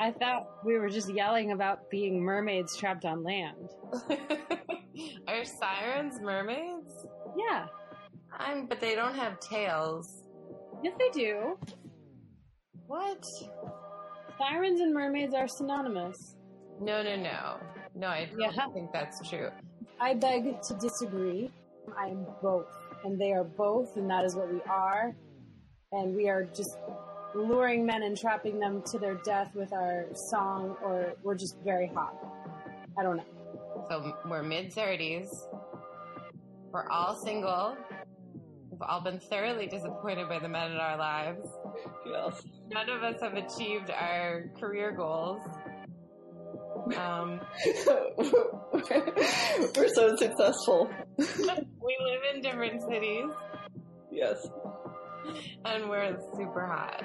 I thought we were just yelling about being mermaids trapped on land. Are sirens mermaids? Yeah. I'm, but they don't have tails. Yes, they do. What? Sirens and mermaids are synonymous. No, no, no. No, I don't Yeah. think that's true. I beg to disagree. I am both. And they are both, and that is what we are. And we are just luring men and trapping them to their death with our song, or we're just very hot. I don't know. So we're mid 30s. We're all single. We've all been thoroughly disappointed by the men in our lives. Yes. None of us have achieved our career goals. Um, We're so successful. we live in different cities Yes. and we're super hot.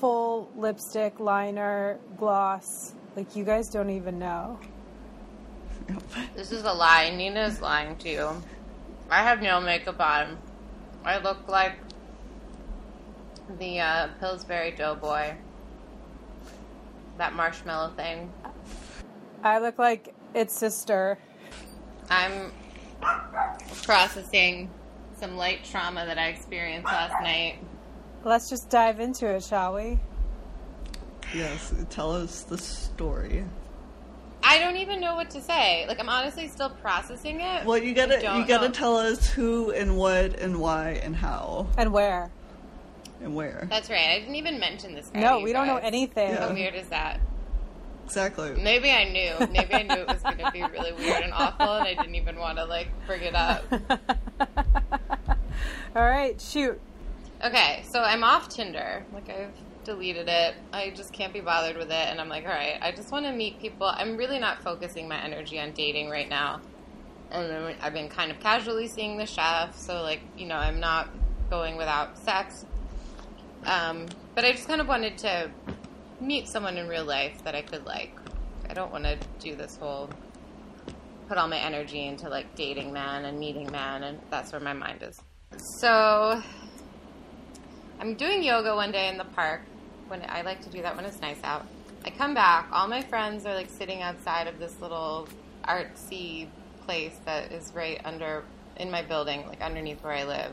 full lipstick, liner, gloss. Like you guys don't even know. This is a lie. Nina's lying to you. I have no makeup on. I look like the uh, Pillsbury Doughboy. That marshmallow thing. I look like its sister. I'm processing some light trauma that I experienced last night. Let's just dive into it, shall we? Yes. Tell us the story. I don't even know what to say. Like I'm honestly still processing it. Well, you gotta you gotta know. tell us who and what and why and how And where? and where. That's right. I didn't even mention this guy. No, you we don't know anything. Yeah. How weird is that? Exactly. Maybe I knew. Maybe I knew it was going to be really weird and awful, and I didn't even want to like bring it up. All right, shoot. Okay, so I'm off Tinder. Like I've deleted it. I just can't be bothered with it, and I'm like, all right, I just want to meet people. I'm really not focusing my energy on dating right now. And I've been kind of casually seeing the chef, so like you know, I'm not going without sex. Um, but I just kind of wanted to meet someone in real life that I could like. I don't want to do this whole put all my energy into like dating man and meeting man, and that's where my mind is. So I'm doing yoga one day in the park. When I like to do that when it's nice out. I come back. All my friends are like sitting outside of this little artsy place that is right under in my building, like underneath where I live.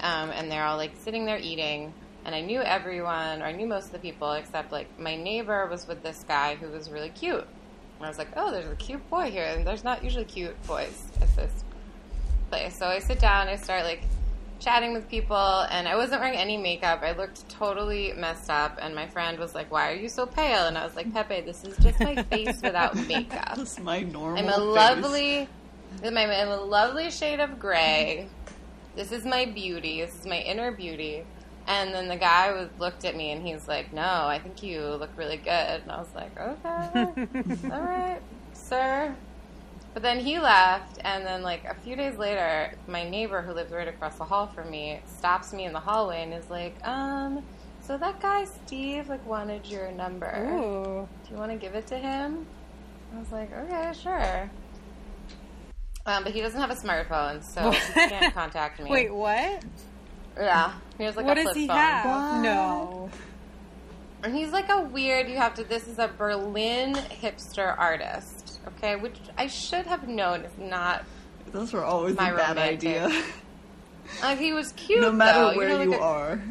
Um, and they're all like sitting there eating. And I knew everyone, or I knew most of the people, except like my neighbor was with this guy who was really cute. And I was like, oh, there's a cute boy here, and there's not usually cute boys at this place. So I sit down, I start like chatting with people, and I wasn't wearing any makeup. I looked totally messed up, and my friend was like, "Why are you so pale?" And I was like, "Pepe, this is just my face without makeup. That's my normal. I'm a face. lovely, I'm a- I'm a lovely shade of gray. This is my beauty. This is my inner beauty." And then the guy was looked at me, and he's like, "No, I think you look really good." And I was like, "Okay, all right, sir." But then he left, and then like a few days later, my neighbor who lives right across the hall from me stops me in the hallway and is like, "Um, so that guy Steve like wanted your number. Ooh. Do you want to give it to him?" I was like, "Okay, sure." Um, but he doesn't have a smartphone, so he can't contact me. Wait, what? yeah, he has like what a does flip he phone. have? No. And he's like a weird. You have to. This is a Berlin hipster artist. Okay, which I should have known is not. Those were always My a bad romantic. idea. Like he was cute. no matter though. where know, like you a- are.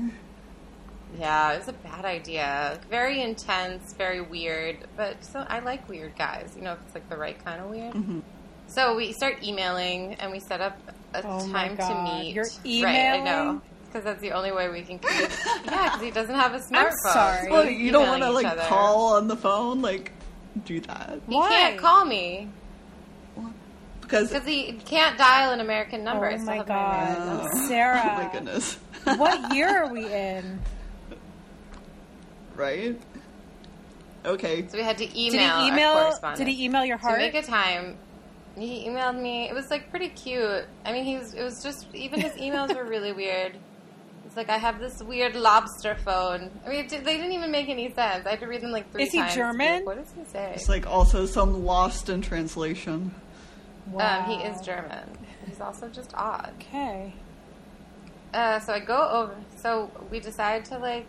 Yeah, it was a bad idea. Very intense, very weird. But so I like weird guys. You know, if it's like the right kind of weird. Mm-hmm. So we start emailing, and we set up a Oh my time God. to meet. You're Right, I know. Because that's the only way we can. Communicate. yeah, because he doesn't have a smartphone. sorry. so Well, you don't want to like other. call on the phone, like do that He Why? can't call me because. because he can't dial an American number. Oh I Oh still my have god, American number. Oh. Sarah. oh my goodness. what year are we in? right? Okay. So we had to Did he email. email? Our. Did he email your heart? to make a time. He emailed me. It was like pretty cute. I mean, he was. It was just even his emails were really weird. It's like I have this weird lobster phone. I mean, did- they didn't even make any sense. I had to read them like three times. Is he times. to be like, German? what does he say? It's like also some lost in translation. Um, he is German. He's also just odd. Okay. Uh, so I go over. So we decide to like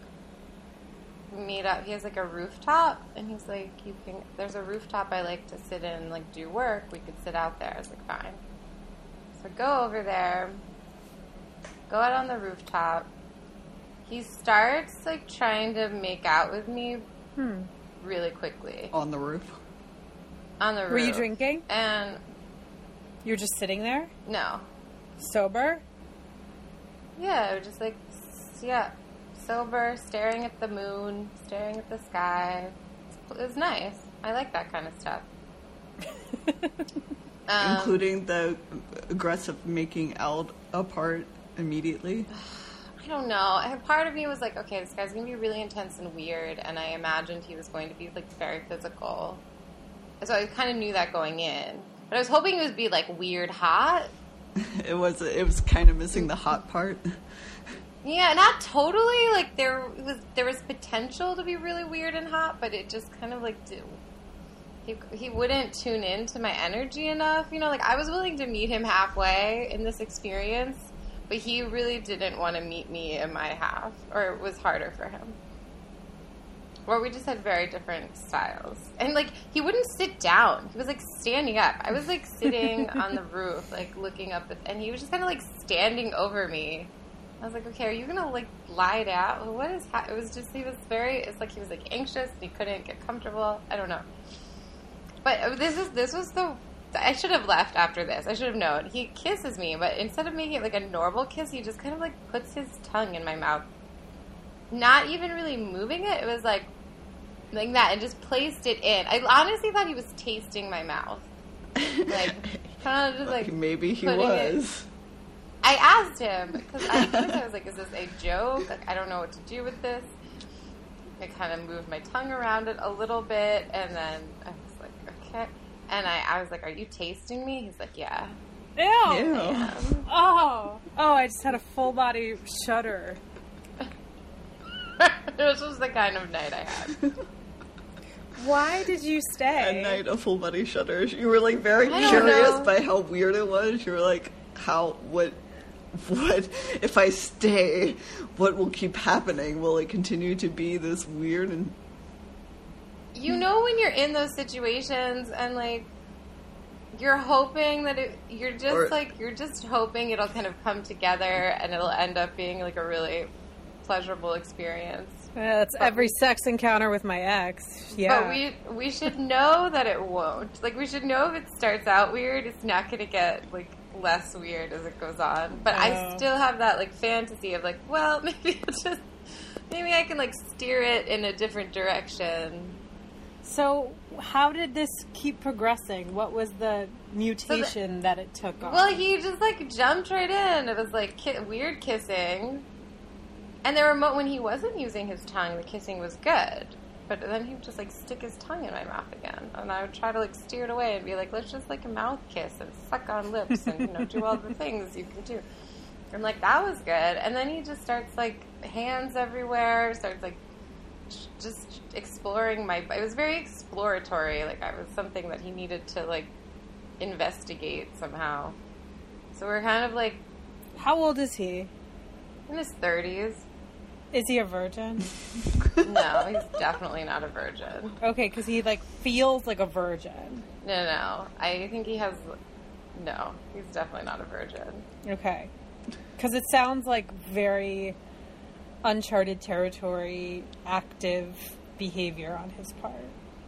meet up. He has like a rooftop, and he's like, "You can." There's a rooftop I like to sit in, and, like do work. We could sit out there. I was like, "Fine." So I go over there. Go out on the rooftop. He starts like trying to make out with me Hmm. really quickly On the roof. on the roof. Were you drinking? And You were just sitting there, no, sober. Yeah, just like yeah, sober, staring at the moon, staring at the sky. It was nice. I like that kind of stuff. Um, including the aggressive making out apart immediately. I don't know. Part of me was like, okay, this guy's gonna be really intense and weird, and I imagined he was going to be like very physical. And so I kind of knew that going in, but I was hoping it would be like weird hot. It was it was kind of missing the hot part. Yeah, not totally. Like there was there was potential to be really weird and hot, but it just kind of like did, he he wouldn't tune in to my energy enough. You know, like I was willing to meet him halfway in this experience, but he really didn't want to meet me in my half, or it was harder for him. Or we just had very different styles. And like he wouldn't sit down. He was like standing up. I was like sitting on the roof, like looking up at, and he was just kind of like standing over me. I was like, okay, are you gonna like lie down? What is? Ha-? It was just he was very. It's like he was like anxious. And he couldn't get comfortable. I don't know. But uh, this is this was the. I should have left after this. I should have known. He kisses me, but instead of making it like a normal kiss, he just kind of like puts his tongue in my mouth. Not even really moving it. It was like like that, and just placed it in. I honestly thought he was tasting my mouth. Like kind of just like maybe he putting it- was. I asked him because first I was like, "Is this a joke? Like, I don't know what to do with this." I kind of moved my tongue around it a little bit, and then I was like, "Okay." And I, I was like, "Are you tasting me?" He's like, "Yeah." Ew. Ew. Oh. Oh, I just had a full body shudder. this was the kind of night I had. Why did you stay? A night of full body shudders. You were like very curious know. by how weird it was. You were like, how what what if I stay? What will keep happening? Will it continue to be this weird and You know when you're in those situations and like you're hoping that it, you're just Or- like you're just hoping it'll kind of come together and it'll end up being like a really pleasurable experience. Yeah, that's every sex encounter with my ex. Yeah. But we we should know that it won't. Like we should know if it starts out weird, it's not going to get like less weird as it goes on. But I Oh. still have that like fantasy of like, well, maybe I'll just maybe I can like steer it in a different direction. So, how did this keep progressing? What was the mutation that it took on? Well, he just like jumped right in. It was like ki- weird kissing, and there were mo- when he wasn't using his tongue, the kissing was good. But then he would just like stick his tongue in my mouth again, and I would try to like steer it away and be like, "Let's just like a mouth kiss and suck on lips and you know do all the things you can do." I'm like, "That was good," and then he just starts like hands everywhere, starts like just exploring my. It was very exploratory. Like I was something that he needed to like investigate somehow. So we're kind of like how old is he? in his thirties. Is he a virgin? No, he's definitely not a virgin. Okay, because he like feels like a virgin. No, no. I think he has. No, he's definitely not a virgin. Okay, because it sounds like very uncharted territory, active behavior on his part.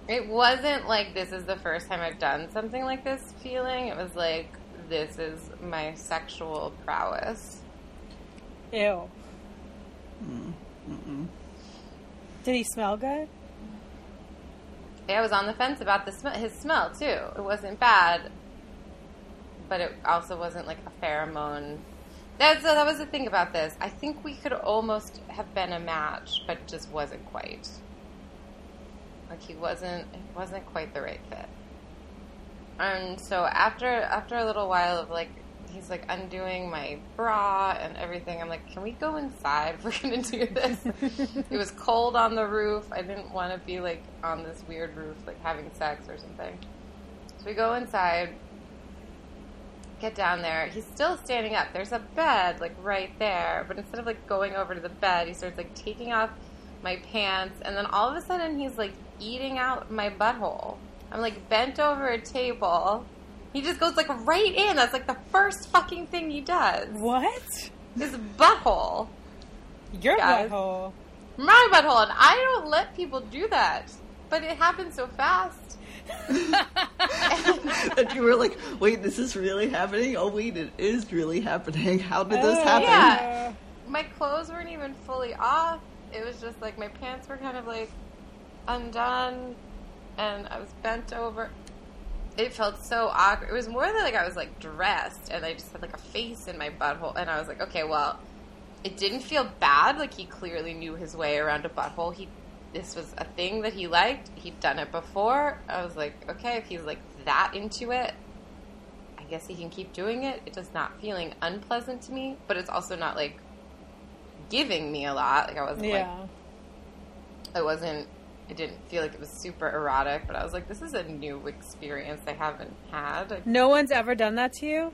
It wasn't like this is the first time I've done something like this feeling. It was like this is my sexual prowess. Ew. Did he smell good? Yeah, I was on the fence about the sm- his smell too. It wasn't bad, but it also wasn't like a pheromone. That's that was the thing about this. I think we could almost have been a match, but just wasn't quite. Like he wasn't it wasn't quite the right fit. And so after after a little while of like he's like undoing my bra and everything, I'm like, can we go inside we're gonna do this? it was cold on the roof. I didn't want to be like on this weird roof, like having sex or something. So we go inside, get down there. He's still standing up. There's a bed like right there, but instead of like going over to the bed, he starts like taking off my pants, and then all of a sudden he's like eating out my butthole. I'm like bent over a table. He just goes like right in. That's like the first fucking thing he does. What? His butthole. Your Guys. butthole. My butthole. And I don't let people do that. But it happened so fast. that you were like, wait, this is really happening? Oh, wait, it is really happening. How did this Oh, happen? yeah. Uh, my clothes weren't even fully off. It was just like my pants were kind of like undone and I was bent over. It felt so awkward. It was more than like I was like dressed and I just had like a face in my butthole and I was like, okay, well, it didn't feel bad. Like he clearly knew his way around a butthole. He this was a thing that he liked. He'd done it before. I was like, okay, if he's like that into it, I guess he can keep doing it. It does not feeling unpleasant to me, but it's also not like giving me a lot. Like I wasn't like Yeah. it wasn't it didn't feel like it was super erotic, but I was like, this is a new experience I haven't had. No one's ever done that to you?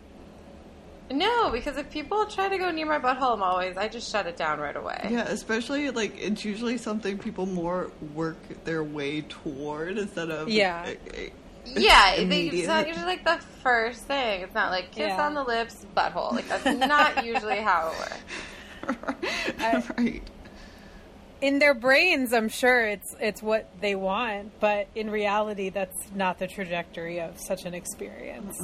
No, because if people try to go near my butthole, I'm always I just shut it down right away. Yeah, especially like it's usually something people more work their way toward instead of Yeah. a- a- Yeah, they, it's not usually like the first thing. It's not like kiss Yeah. on the lips, butthole. Like that's not usually how it works. I- right. In their brains, I'm sure it's it's what they want, but in reality, that's not the trajectory of such an experience.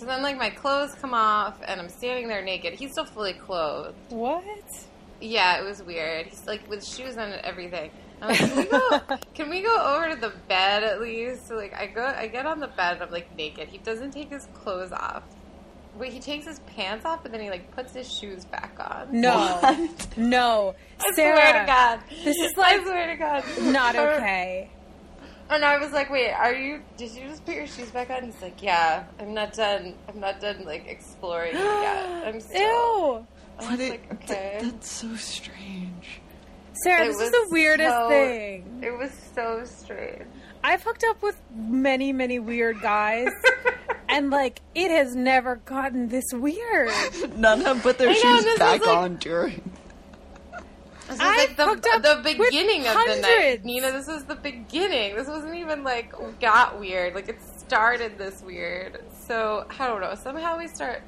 So then, like, my clothes come off, and I'm standing there naked. He's still fully clothed. What? Yeah, it was weird. He's like with shoes on and everything. I'm like, can we go? Can we go over to the bed at least? So like, I go, I get on the bed. and I'm like naked. He doesn't take his clothes off. Wait, he takes his pants off, but then he like puts his shoes back on. No, no, I Sarah. swear to God, this is I like swear to God, not Or- okay. And I was like, "Wait, are you? Did you just put your shoes back on?" He's like, "Yeah, I'm not done. I'm not done like exploring it yet. I'm still." Ew, I What was it, like, th- "Okay." that's so strange. Sarah, It this is the weirdest so- thing. It was so strange. I've hooked up with many, many weird guys, and like it has never gotten this weird. None have put their I shoes this is back like- on during. This was I've like hooked the, up the with beginning of the night. Nina, this was the beginning. This wasn't even like got weird. Like it started this weird. So I don't know. Somehow we start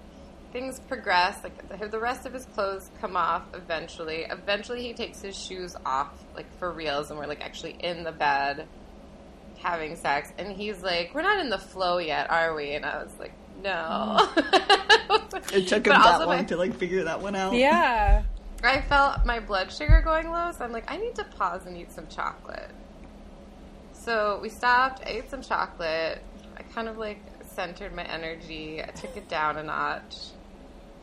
things progress. Like the, the rest of his clothes come off eventually. Eventually he takes his shoes off, like for reals, and we're like actually in the bed having sex. And he's like, "We're not in the flow yet, are we?" And I was like, "No." It took But him that also my- long to like figure that one out. Yeah, I felt my blood sugar going low, so I'm like, I need to pause and eat some chocolate. So we stopped, ate some chocolate. I kind of like centered my energy. I took it down a notch.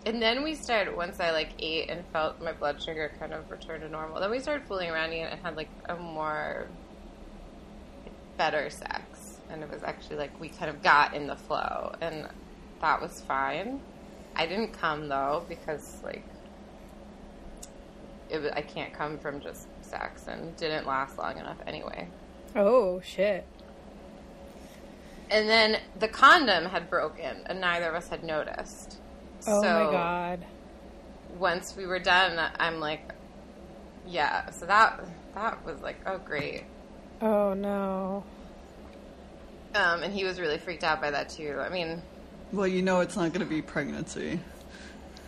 And then we started, once I like ate and felt my blood sugar kind of return to normal, then we started fooling around and had like a more better sex. And it was actually like we kind of got in the flow, and that was fine. I didn't come though because like it was, I can't come from just sex and didn't last long enough anyway. Oh shit. And then the condom had broken and neither of us had noticed. Oh so my god. once we were done, I'm like, yeah. So that that was like, oh great. Oh no. Um, and he was really freaked out by that too. I mean, Well, you know it's not going to be pregnancy.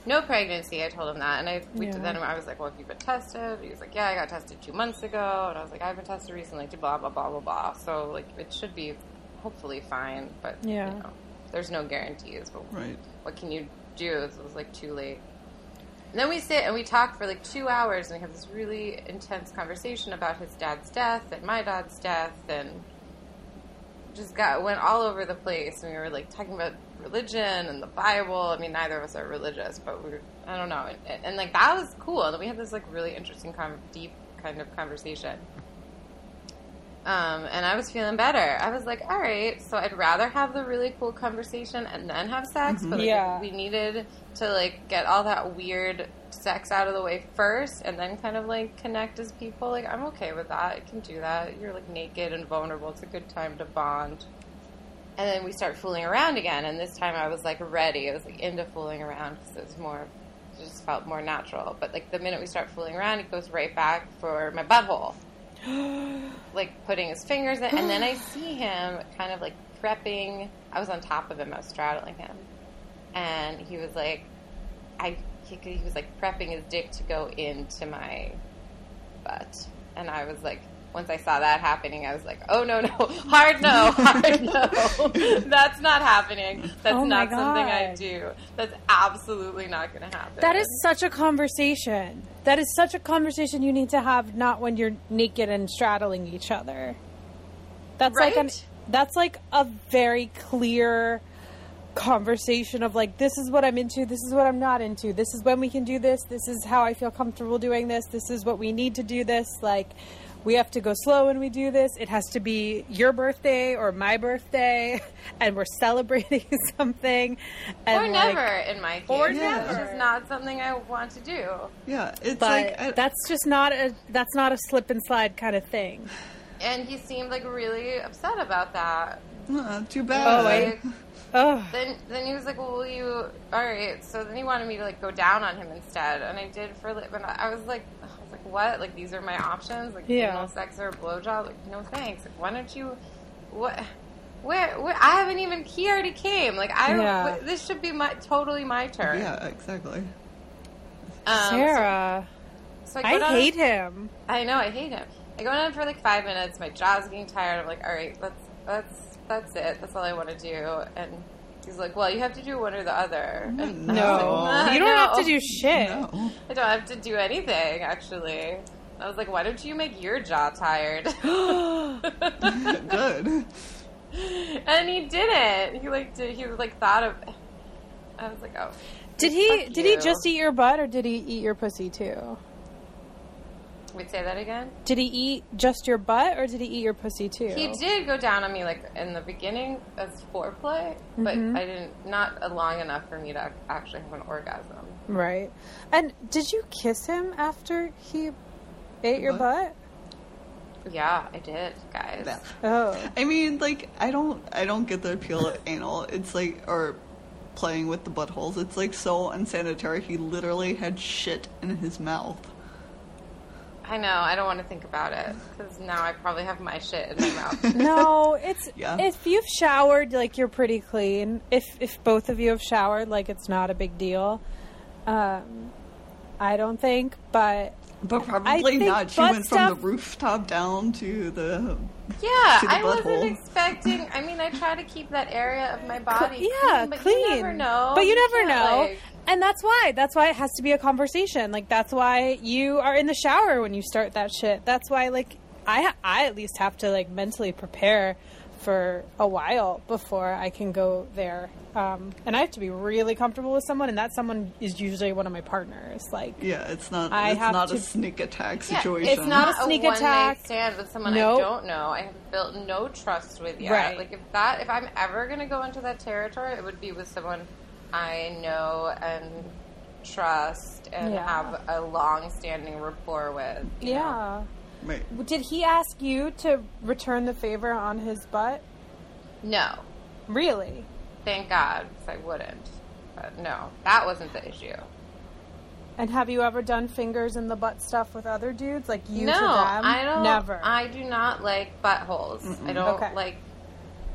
No pregnancy. I told him that, and I we Yeah. then I was like, well, have you been tested? He was like, yeah, I got tested two months ago, and I was like, I've been tested recently. To blah blah blah blah blah. So like, it should be hopefully fine, but Yeah. you know, there's no guarantees. But Right. what can you do? It was like too late. And then we sit and we talk for like two hours, and we have this really intense conversation about his dad's death and my dad's death, and just got went all over the place. And we were like talking about religion and the Bible. I mean, neither of us are religious, but we were, I don't know, and, and like that was cool. And we had this like really interesting, con- deep kind of conversation. Um, and I was feeling better. I was like, all right, so I'd rather have the really cool conversation and then have sex, but like, Yeah. we needed to like get all that weird sex out of the way first and then kind of like connect as people. Like I'm okay with that. I can do that. You're like naked and vulnerable. It's a good time to bond. And then we start fooling around again, and this time I was like ready. I was like into fooling around because it was more, it just felt more natural. But like the minute we start fooling around, it goes right back for my butthole, like putting his fingers in. And then I see him kind of like prepping. I was on top of him. I was straddling him, and he was like, I he, he was like prepping his dick to go into my butt, and I was like. Once I saw that happening, I was like, "Oh no, no, hard no, hard no, that's not happening. That's Oh not something I do. That's absolutely not going to happen." That is such a conversation. That is such a conversation you need to have not when you're naked and straddling each other. That's like an Right? that's like a very clear conversation of like this is what I'm into, this is what I'm not into. This is when we can do this, this is how I feel comfortable doing this, this is what we need to do this like we have to go slow when we do this. It has to be your birthday or my birthday, and we're celebrating something. And or like- never in my case. Or It's never. just not something I want to do. Yeah, it's but like I, that's just not a that's not a slip and slide kind of thing. And he seemed like really upset about that. uh, too bad. Oh, wait. Oh, Then, then he was like, "Well, will you?" All right. So then he wanted me to like go down on him instead, and I did for. A li- But I was like, I like, "What? Like these are my options? Like Yeah. anal sex or a blowjob? Like no thanks. Like why don't you? What? Where, where? I haven't even. He already came. Like I. Yeah. This should be my totally my turn. Yeah, exactly. Um, Sarah, So, I, I go down- hate him. I know, I hate him. I go down for like five minutes. My jaw's getting tired. I'm like, all right, that's that's that's it. That's all I want to do. And he's like, well, you have to do one or the other. And No. Like, "Nah, you don't have to do shit. No. I don't have to do anything. Actually, I was like, why don't you make your jaw tired? Good. and he didn't. He like did. He like thought of. I was like, oh. Did he Fuck did he just eat your butt or did he eat your pussy too? Wait, say that again. Did he eat just your butt or did he eat your pussy too? He did go down on me like in the beginning as foreplay, but Mm-hmm. I didn't not long enough for me to actually have an orgasm. Right. And did you kiss him after he ate your butt? Yeah, I did, guys. Yeah. Oh. I mean, like, I don't, I don't get the appeal of anal. It's like, or playing with the buttholes. It's like so unsanitary. He literally had shit in his mouth. I know. I don't want to think about it because now I probably have my shit in my mouth. No, it's Yeah. if you've showered, like you're pretty clean. If if both of you have showered, like it's not a big deal. Um, I don't think, but But probably think not. She butt went from stuff- the rooftop down to the. yeah, To the I wasn't butthole. expecting. I mean, I try to keep that area of my body yeah, clean, but clean. you never know. But you never know. like- and that's why. That's why it has to be a conversation. Like that's why you are in the shower when you start that shit. That's why like I I at least have to like mentally prepare for a while before I can go there. Um, and I have to be really comfortable with someone, and that someone is usually one of my partners. Like, Yeah, it's not. I it's have not a sneak attack Yeah, situation. it's not a a sneak one attack. stand with someone Nope. I don't know. I have built no trust with yet. Right. Like if that, if I'm ever going to go into that territory, it would be with someone I know and trust and Yeah. have a long-standing rapport with. you yeah. Right. Did he ask you to return the favor on his butt? No, Really? thank God, 'cause I wouldn't. But no, that wasn't the issue. And have you ever done fingers in the butt stuff with other dudes, like you no, to them? I don't. Never. I do not like buttholes. I don't Okay. like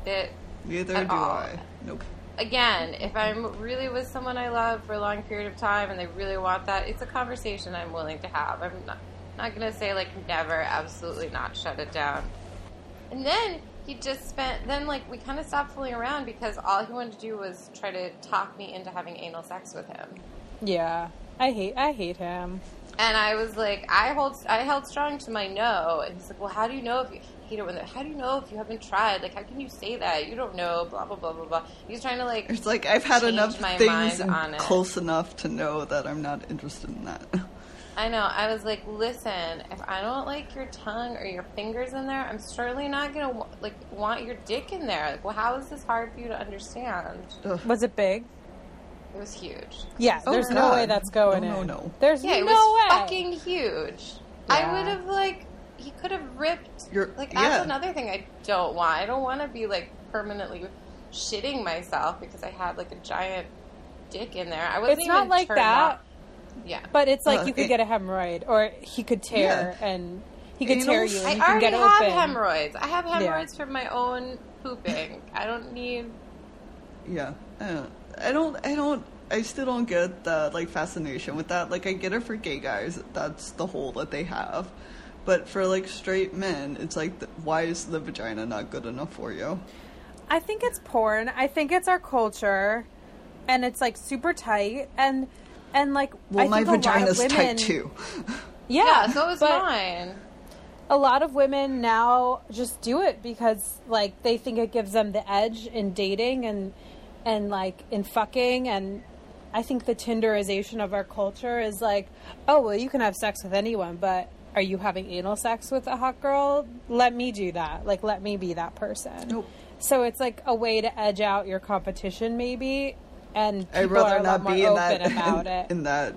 it. Neither At do all. I. Nope. Again, if I'm really with someone I love for a long period of time and they really want that, it's a conversation I'm willing to have. I'm not, not going to say, like, never, absolutely not, shut it down. And then he just spent, then, like, we kind of stopped fooling around because all he wanted to do was try to talk me into having anal sex with him. Yeah, I hate. I hate him. And I was like, I hold, I held strong to my no. And he's like, well, how do you know if you, hate it when they're, how do you know if you haven't tried? Like, how can you say that? You don't know, blah, blah, blah, blah, blah. He's trying to, like, It's like I've had enough my things mind and on it. close enough to know that I'm not interested in that. I know. I was like, listen, if I don't like your tongue or your fingers in there, I'm certainly not gonna like want your dick in there. Like, well, how is this hard for you to understand? Ugh. Was it big? It was huge. Yeah, Oh, there's no way that's going No, no, in. no. There's Yeah, it was way. fucking huge. I would have like he could have ripped. You're- like yeah. that's another thing I don't want. I don't want to be like permanently shitting myself because I had like a giant dick in there. I wasn't It's not like that. on. Yeah. But it's like Uh, you could it- get a hemorrhoid, or he could tear, and he could Anal tear you, and I you can already get have open. hemorrhoids. I have hemorrhoids from my own pooping. I don't need. Yeah, I don't, I don't, I don't, I still don't get the like fascination with that. Like, I get it for gay guys, that's the hole that they have, but for like straight men, it's like, the, why is the vagina not good enough for you? I think it's porn. I think it's our culture, and it's like super tight, and and like Well, I my think a lot of vagina's women, tight too. Yeah, Yeah, so is but mine. A lot of women now just do it because like they think it gives them the edge in dating and and like in fucking and I think the Tinderization of our culture is like, oh well, you can have sex with anyone, but are you having anal sex with a hot girl? Let me do that. Like, let me be that person. Nope. So it's like a way to edge out your competition, maybe. And people I'd are rather a lot not more be in open that about it. in that.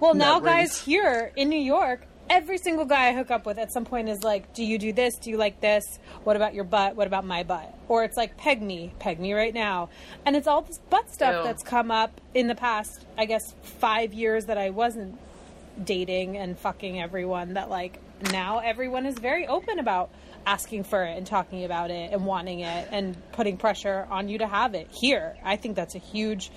Well, in now that guys here in New York, every single guy I hook up with at some point is like, "Do you do this? Do you like this? What about your butt? What about my butt?" Or it's like, "Peg me, peg me right now," and it's all this butt stuff Ew. that's come up in the past, I guess, five years that I wasn't dating and fucking everyone. That like now everyone is very open about asking for it and talking about it and wanting it and putting pressure on you to have it here. I think that's a huge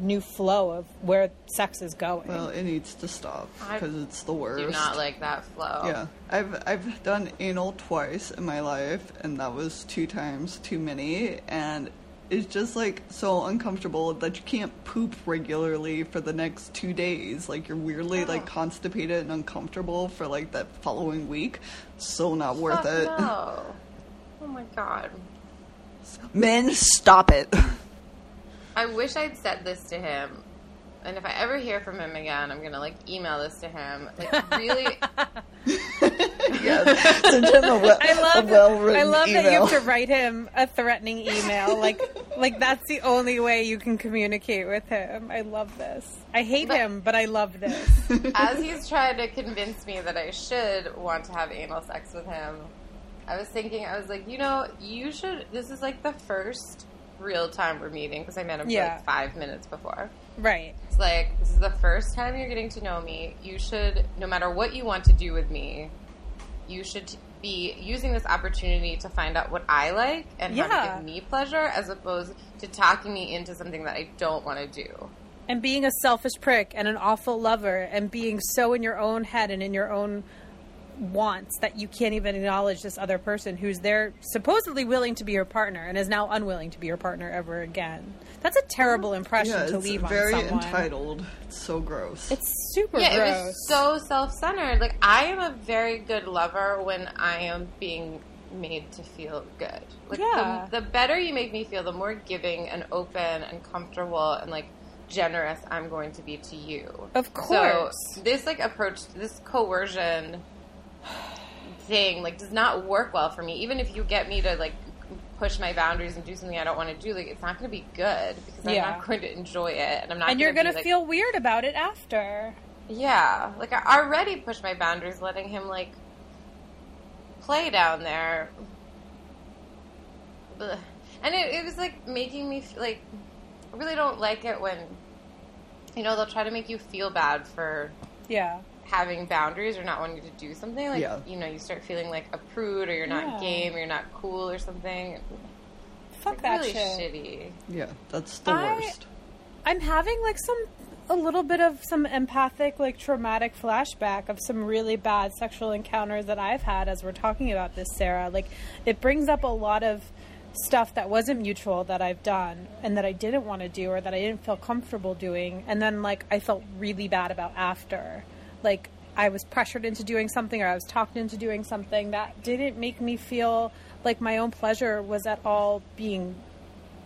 new flow of where sex is going. Well, it needs to stop because it's the worst. Do not like that flow. Yeah, I've I've done anal twice in my life, and that was two times too many, and it's just like so uncomfortable that you can't poop regularly for the next two days. Like you're weirdly like oh. constipated and uncomfortable for like that following week. So not worth Fuck it. no. Oh my god. Men, stop it. I wish I'd said this to him. And if I ever hear from him again, I'm gonna like email this to him. Like really yes, send him a, well, I love, I love email. that you have to write him a threatening email. Like, like that's the only way you can communicate with him. I love this. I hate But- him, but I love this. as he's trying to convince me that I should want to have anal sex with him, I was thinking, I was like, you know, you should. This is like the first real time we're meeting because I met him for like five minutes before. right. It's like this is the first time you're getting to know me. You should, no matter what you want to do with me, you should be using this opportunity to find out what I like and how to give me pleasure, as opposed to talking me into something that I don't want to do. And being a selfish prick and an awful lover and being so in your own head and in your own wants that you can't even acknowledge this other person who's there supposedly willing to be your partner and is now unwilling to be your partner ever again. That's a terrible impression yeah, to leave very on someone. entitled. It's so gross. It's super yeah, gross. it was so self-centered. Like I am a very good lover when I am being made to feel good. Like Yeah. the, the better you make me feel, the more giving and open and comfortable and like generous I'm going to be to you. Of course. So this like approach, this coercion thing, like does not work well for me. Even if you get me to like push my boundaries and do something I don't want to do, like it's not going to be good because I'm Yeah. not going to enjoy it, and I'm not. and you're going gonna to feel weird about it after. yeah, like I already pushed my boundaries, letting him like play down there, Ugh. and it, it was like making me feel like I really don't like it when you know they'll try to make you feel bad for Yeah. Having boundaries or not wanting to do something. Like Yeah. you know, you start feeling like a prude or you're not Yeah. game or you're not cool or something. Fuck It's that really shit. shitty. yeah, that's the I- worst. I'm having like some a little bit of some empathic like traumatic flashback of some really bad sexual encounters that I've had as we're talking about this Sarah like it brings up a lot of stuff that wasn't mutual that I've done and that I didn't want to do or that I didn't feel comfortable doing and then like I felt really bad about after like I was pressured into doing something or I was talked into doing something that didn't make me feel like my own pleasure was at all being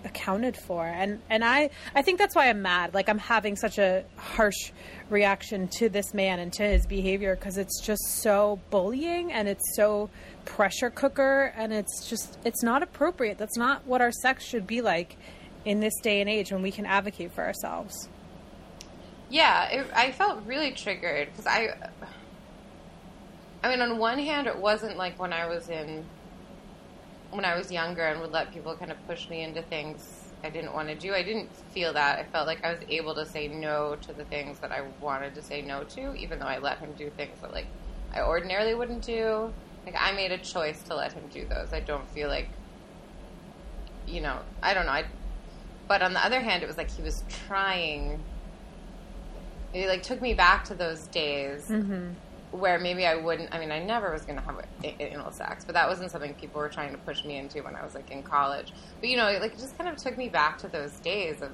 accounted for. And and i i think that's why i'm mad. Like i'm having such a harsh reaction to this man and to his behavior because it's just so bullying and it's so pressure cooker and it's just it's not appropriate. That's not what our sex should be like in this day and age when we can advocate for ourselves Yeah, it, I felt really triggered because I, I mean, on one hand, it wasn't like when I was in, when I was younger and would let people kind of push me into things I didn't want to do. I didn't feel that. I felt like I was able to say no to the things that I wanted to say no to, even though I let him do things that like I ordinarily wouldn't do. Like I made a choice to let him do those. I don't feel like, you know, I don't know. I, but on the other hand, it was like he was trying it like took me back to those days mm-hmm. where maybe I wouldn't. I mean, I never was going to have anal sex, but that wasn't something people were trying to push me into when I was like in college. But you know, it, like it just kind of took me back to those days of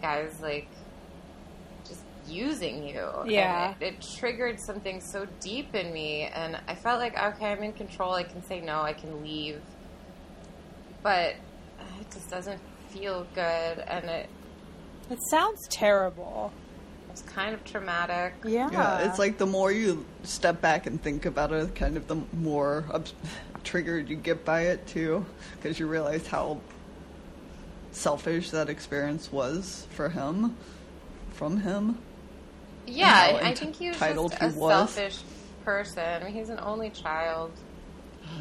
guys like just using you. Yeah. and it, it triggered something so deep in me, and I felt like okay, I'm in control. I can say no. I can leave, but it just doesn't feel good, and it it sounds terrible was kind of traumatic. yeah Yeah, it's like the more you step back and think about it, kind of the more ups- triggered you get by it too, because you realize how selfish that experience was for him, from him. Yeah, I, I think he was entitled just a was. selfish person. I mean, he's an only child.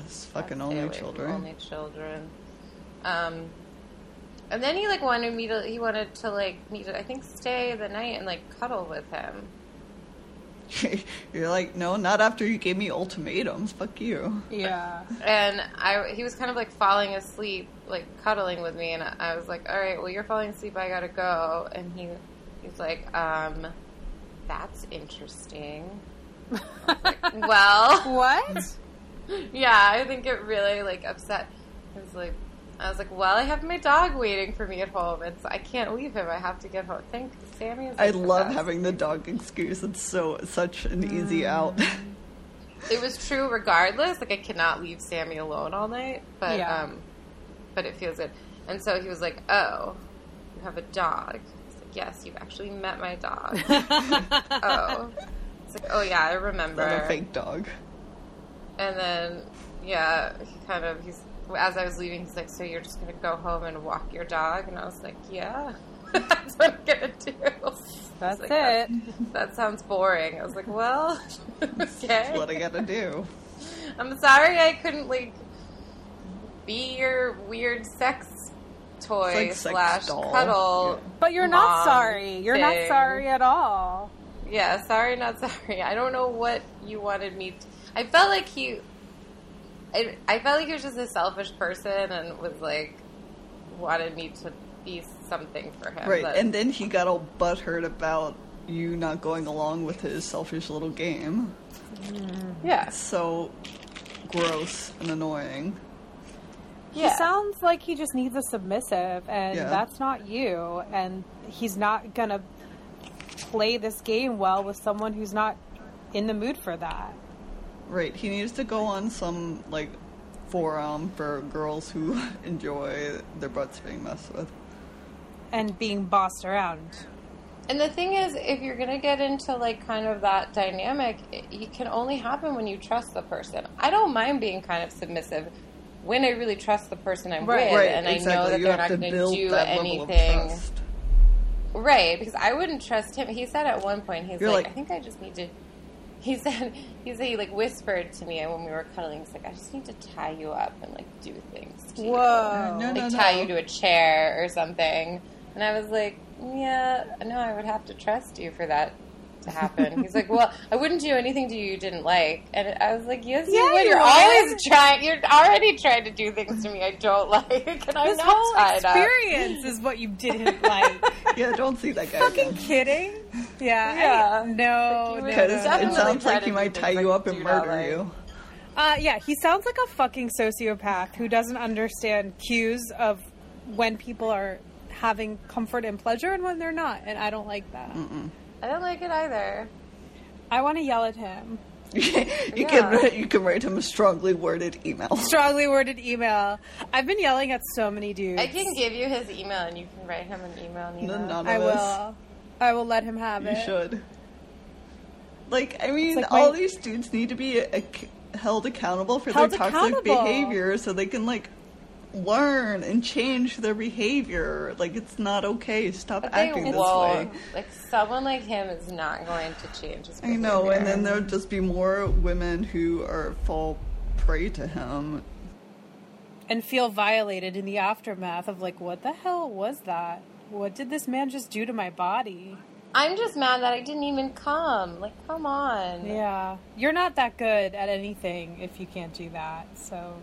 His fucking only away from children. Only children. Um, and then he like wanted me to. He wanted to like me to. I think stay the night and like cuddle with him. You're like, no, not after you gave me ultimatums. Fuck you. yeah And I, he was kind of like falling asleep, like cuddling with me, and I was like, "All right, well, you're falling asleep. I gotta go." And he, he's like, "Um, that's interesting." Like, well, what yeah, I think it really like upset. It was like, I was like, well, I have my dog waiting for me at home. It's I can't leave him. I have to get home. Thank Sammy. Is I like love best. having the dog excuse. It's so such an easy out. It was true regardless. Like I cannot leave Sammy alone all night, but Yeah. um, but it feels good. And so he was like, "Oh, you have a dog." I was like, "Yes, you've actually met my dog." oh, it's like, "Oh yeah, I remember." Not a fake dog. And then, yeah, he kind of, he's, as I was leaving, he's like, So you're just going to go home and walk your dog? And I was like, Yeah, that's what I'm going to do. That's like, it. That sounds boring. I was like, Well, That's okay. what I gotta do. I'm sorry I couldn't, like, be your weird sex toy like sex slash doll. cuddle. But you're not sorry. You're not sorry at all. Yeah, sorry, not sorry. I don't know what you wanted me to. I felt like he. I, I felt like he was just a selfish person and was like wanted me to be something for him. Right, but- and then he got all butthurt about you not going along with his selfish little game. Mm-hmm. yeah, So gross and annoying. He yeah. sounds like he just needs a submissive, and Yeah. that's not you. And he's not gonna play this game well with someone who's not in the mood for that. Right, he needs to go on some like forum for girls who enjoy their butts being messed with. And being bossed around. And the thing is, if you're gonna get into like kind of that dynamic, it, it can only happen when you trust the person. I don't mind being kind of submissive when I really trust the person I'm Right. with, right, and exactly. I know that you they're have not to going build do that anything. level of trust. Right, because I wouldn't trust him. He said at one point, he's like, like- I think I just need to. He said, he said, he like whispered to me when we were cuddling. He's like, I just need to tie you up and like do things to you. Whoa. No, no, like no. tie you to a chair or something. And I was like, yeah, no, I would have to trust you for that to happen. He's like, well, I wouldn't do anything to you you didn't like. And I was like, yes, Yeah, you would. you You're would. always trying. You're already trying to do things to me I don't like, and I'm This not whole tied up. experience is what you didn't like. Yeah, don't see that guy. Fucking again. kidding? Yeah. Yeah. I- no. Like, no, no, Because it sounds like he might tie you up and murder like. you. Uh, yeah, he sounds like a fucking sociopath who doesn't understand cues of when people are having comfort and pleasure and when they're not, and I don't like that. I don't like it either. I want to yell at him you Yeah. can you can write him a strongly worded email. Strongly worded email. I've been yelling at so many dudes. I can give you his email and you can write him an email. Nina. No, none I of us. will. I will let him have You it. You should. Like, I mean, like all my- these dudes need to be ac- held accountable for Held their toxic behavior so they can, like, learn and change their behavior. Like, it's not okay. Stop But they acting this won't. way. Like someone like him is not going to change his I know, and then there'll just be more women who are fall prey to him. And feel violated in the aftermath of like, what the hell was that? What did this man just do to my body? I'm just mad that I didn't even come. Like, come on. Yeah. You're not that good at anything if you can't do that. So,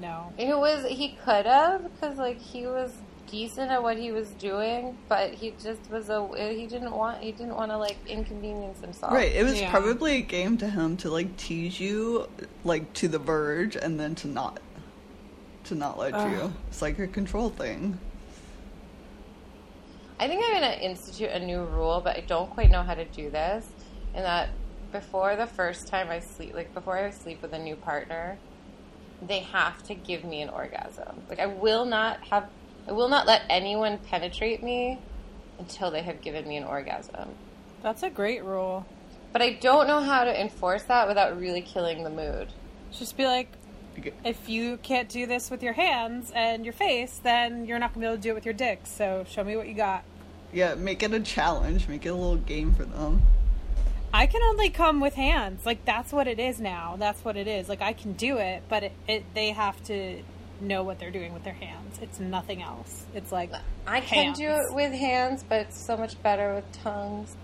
no. It was he could have because like he was decent at what he was doing, but he just was a he didn't want he didn't want to like inconvenience himself. Right, it was Yeah. probably a game to him to, like, tease you, like, to the verge and then to not. To not let Ugh. you. It's like a control thing. I think I'm going to institute a new rule, but I don't quite know how to do this. And that before the first time I sleep, like before I sleep with a new partner, they have to give me an orgasm. Like I will not have, I will not let anyone penetrate me until they have given me an orgasm. That's a great rule. But I don't know how to enforce that without really killing the mood. Just be like, if you can't do this with your hands and your face, then you're not going to be able to do it with your dick. So, show me what you got. Yeah, make it a challenge. Make it a little game for them. I can only come with hands. Like that's what it is now. That's what it is. Like I can do it, but it, it they have to know what they're doing with their hands. It's nothing else. It's like I can hands. do it with hands, but it's so much better with tongues.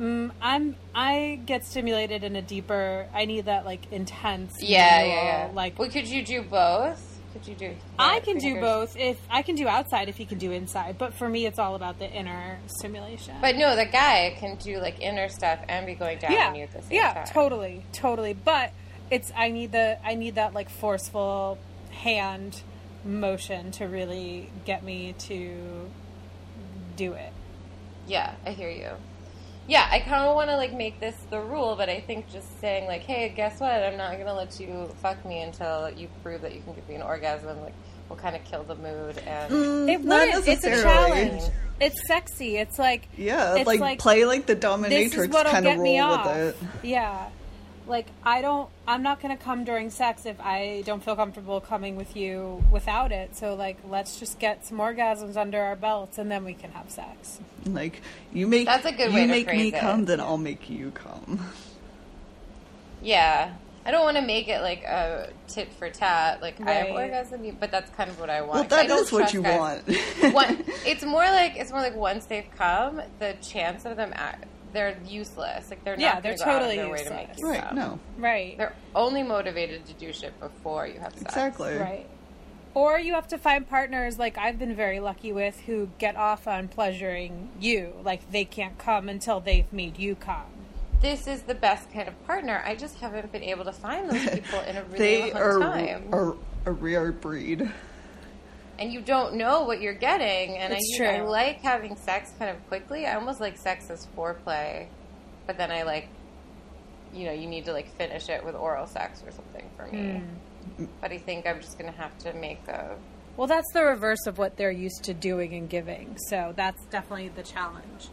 Mm, I'm I get stimulated in a deeper. I need that like intense. Yeah, yeah, yeah. Like well, could you do both? Could you do? I can do both. If I can do outside, if he can do inside. But for me, it's all about the inner stimulation. But no, the guy can do like inner stuff and be going down yeah, on you at the same yeah, time. totally, totally. But it's I need the I need that like forceful hand motion to really get me to do it. Yeah, I hear you. Yeah, I kind of want to like make this the rule, but I think just saying like, "Hey, guess what? I'm not gonna let you fuck me until you prove that you can give me an orgasm." Like, will kind of kill the mood and Mm, It not wouldn't. It's a challenge. It's sexy. It's like Yeah, It's like, like, play like the dominatrix kind of get me off. with it. Yeah. Like I don't I'm not going to come during sex if I don't feel comfortable coming with you without it. So like let's just get some orgasms under our belts and then we can have sex. Like you make That's a good you way to make me it. come, then I'll make you come. yeah. I don't want to make it like a tit for tat. Like I have orgasm, you- but that's kind of what I want. Well, 'Cause I that don't is what you guys. want. One, it's more like it's more like once they've come, the chance of them act, they're useless. Like they're Yeah, not. they're go totally their way to make useless. you right? come. No, Right. They're only motivated to do shit before you have sex. exactly. Right. Or you have to find partners like I've been very lucky with who get off on pleasuring you. Like they can't come until they've made you come. This is the best kind of partner. I just haven't been able to find those people in a really They long are, time. are a rare breed. And you don't know what you're getting. And It's I, I like having sex kind of quickly. I almost like sex as foreplay, but then I like, you know, you need to like finish it with oral sex or something for me. Hmm. But I think I'm just gonna have to make a. Well, that's the reverse of what they're used to doing and giving. So that's definitely the challenge.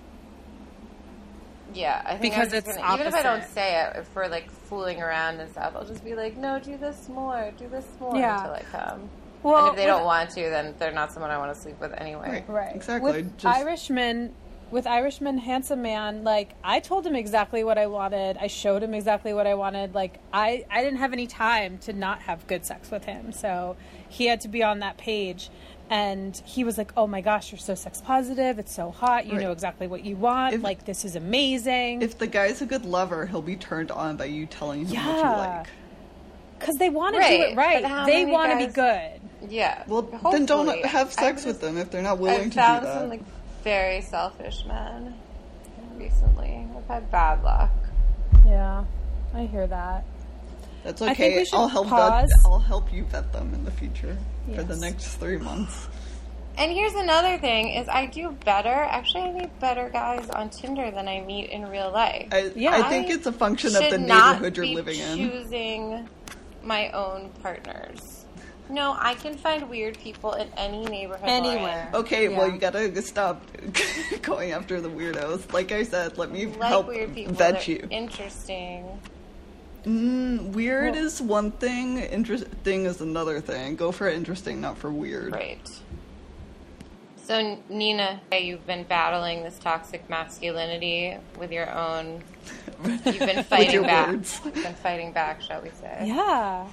Yeah, I think Because it's gonna, even if I don't say it, if we're like fooling around and stuff, I'll just be like, "No, do this more, do this more Yeah. until I come." Well, and if they with- don't want to, then they're not someone I want to sleep with anyway. Right. Right. Exactly. With Just- Irishman, with Irishman, handsome man, like I told him exactly what I wanted. I showed him exactly what I wanted. Like I, I didn't have any time to not have good sex with him, so he had to be on that page. And he was like, "Oh my gosh, you're so sex positive. It's so hot. You Right. know exactly what you want. If- like this is amazing." If the guy's a good lover, he'll be turned on by you telling him what you like. Because they want to Right, do it right. They want to be good. Yeah. Well, then don't hopefully. have I've sex with them if they're not willing I've to do found that. some like very selfish men recently. I've had bad luck. Yeah, I hear that. That's I think okay. we should I'll help pause. vet, I'll help you vet them in the future for the next three months. And here's another thing: is I do better. Actually, I meet better guys on Tinder than I meet in real life. I, Yeah. I think it's a function of should the not neighborhood you're be living in. Choosing my own partners. No, I can find weird people in any neighborhood. Anywhere. Lauren. Okay, well, you gotta stop going after the weirdos. Like I said, let me Like help weird people. vet you. Interesting. Mm, weird Well- is one thing, interesting is another thing. Go for interesting, not for weird. Right. So, Nina, you've been battling this toxic masculinity with your own. You've been With fighting your back. words. You've been fighting back, shall we say? Yeah.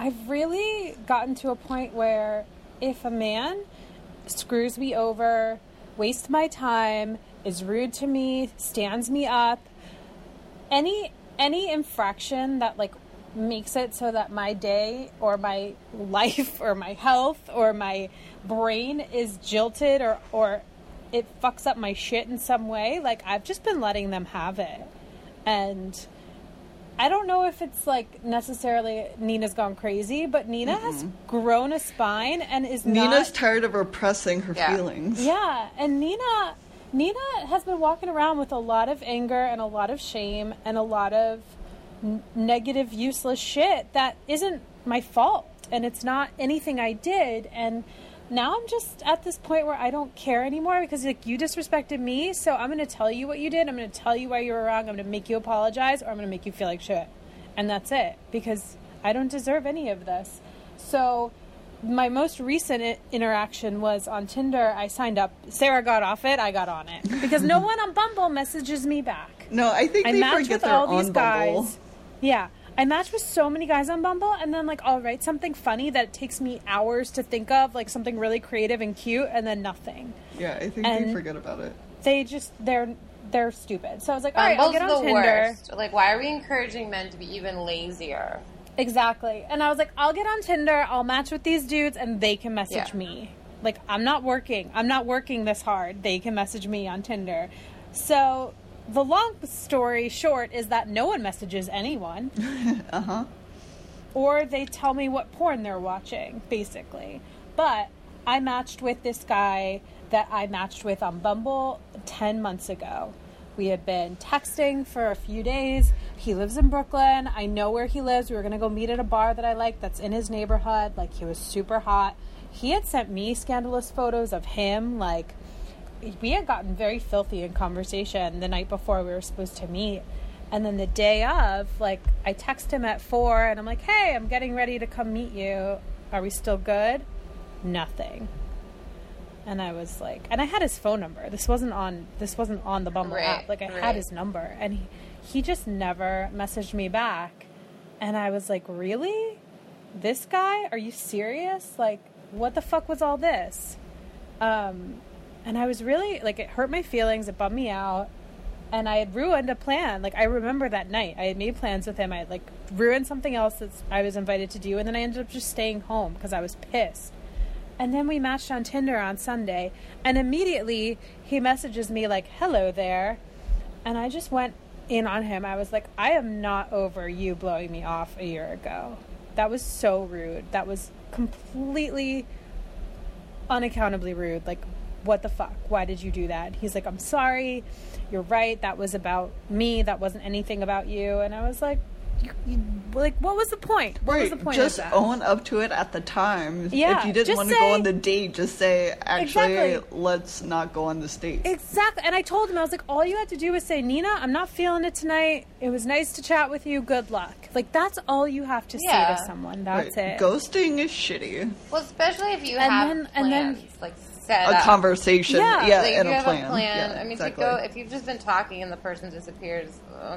I've really gotten to a point where if a man screws me over, wastes my time, is rude to me, stands me up, any any infraction that like makes it so that my day or my life or my health or my brain is jilted or or it fucks up my shit in some way, like I've just been letting them have it. And I don't know if it's like necessarily Nina's gone crazy, but Nina has grown a spine and is Nina's not. tired of repressing her Yeah. feelings. yeah, and Nina, Nina has been walking around with a lot of anger and a lot of shame and a lot of n- negative, useless shit that isn't my fault, and it's not anything I did, and. Now I'm just at this point where I don't care anymore because like you disrespected me, so I'm going to tell you what you did. I'm going to tell you why you were wrong. I'm going to make you apologize, or I'm going to make you feel like shit, and that's it because I don't deserve any of this. So my most recent interaction was on Tinder. I signed up. Sarah got off it. I got on it because no one on Bumble messages me back. No, I think I they match forget with they're all these Bumble. guys. Yeah. I match with so many guys on Bumble, and then like I'll write something funny that takes me hours to think of, like something really creative and cute, and then nothing. Yeah, I think And- they forget about it. They just they're they're stupid. So I was like, all right, I'll get on the Tinder. worst. Like, why are we encouraging men to be even lazier? Exactly. And I was like, I'll get on Tinder, I'll match with these dudes, and they can message Yeah. me. Like, I'm not working. I'm not working this hard. They can message me on Tinder. So, the long story short is that no one messages anyone. Uh huh. or they tell me what porn they're watching, basically. But I matched with this guy that I matched with on Bumble 10 months ago. We had been texting for a few days. He lives in Brooklyn. I know where he lives. We were going to go meet at a bar that I like that's in his neighborhood. Like, he was super hot. He had sent me scandalous photos of him. Like, we had gotten very filthy in conversation the night before we were supposed to meet. And then the day of, like, I text him at four and I'm like, hey, I'm getting ready to come meet you. Are we still good? Nothing. And I was like, and I had his phone number. This wasn't on. This wasn't on the Bumble Right, app. Like I right. had his number, and he, he just never messaged me back. And I was like, really? This guy? Are you serious? Like, what the fuck was all this? Um, and I was really like, it hurt my feelings. It bummed me out. And I had ruined a plan. Like I remember that night, I had made plans with him. I had like ruined something else that I was invited to do, and then I ended up just staying home because I was pissed. And then we matched on Tinder on Sunday, and immediately he messages me like, "Hello there," and I just went in on him. I was like, "I am not over you blowing me off a year ago. That was so rude. That was completely unaccountably rude. Like, what the fuck? Why did you do that? He's like, I'm sorry. You're right. That was about me. That wasn't anything about you. And I was like, you, you, like, what was the point? What was Right, the point just of that? own up to it at the time. Yeah, if you didn't just want to say- go on the date, just say, actually, Exactly. let's not go on this date. Exactly. And I told him, I was like, all you had to do was say, Nina, I'm not feeling it tonight. It was nice to chat with you. Good luck. Like, that's all you have to Yeah. say to someone. That's Right, it. Ghosting is shitty. Well, especially if you And have then- plans, and then- like set A up. conversation, Yeah, yeah, like, and you a have plan. a plan. Yeah, I mean, exactly. to go if you've just been talking and the person disappears,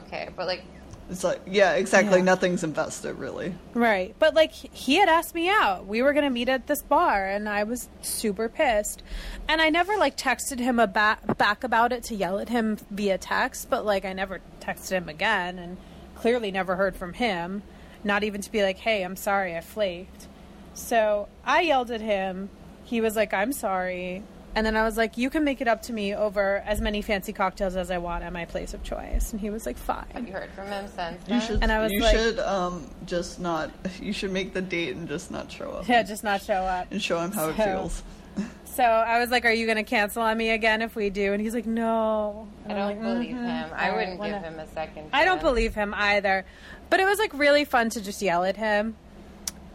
okay. But like, It's like, yeah, exactly. Yeah. Nothing's invested, really. Right. But like he had asked me out. We were going to meet at this bar and I was super pissed. And I never like texted him a ba- back about it to yell at him via text, but like I never texted him again and clearly never heard from him, not even to be like, "Hey, I'm sorry, I flaked." So, I yelled at him. He was like, "I'm sorry." And then I was like, "You can make it up to me over as many fancy cocktails as I want at my place of choice." And he was like, fine. have you heard from him since? You should, And I was you like- should, um, just not. You should make the date and just not show up. Yeah, just not show up. and show him how it feels. So I was like, "Are you going to cancel on me again if we do?" And he's like, "No." I don't like, believe "Mhm." him. I All right, wouldn't when give him a second. I don't believe him either. But it was like really fun to just yell at him.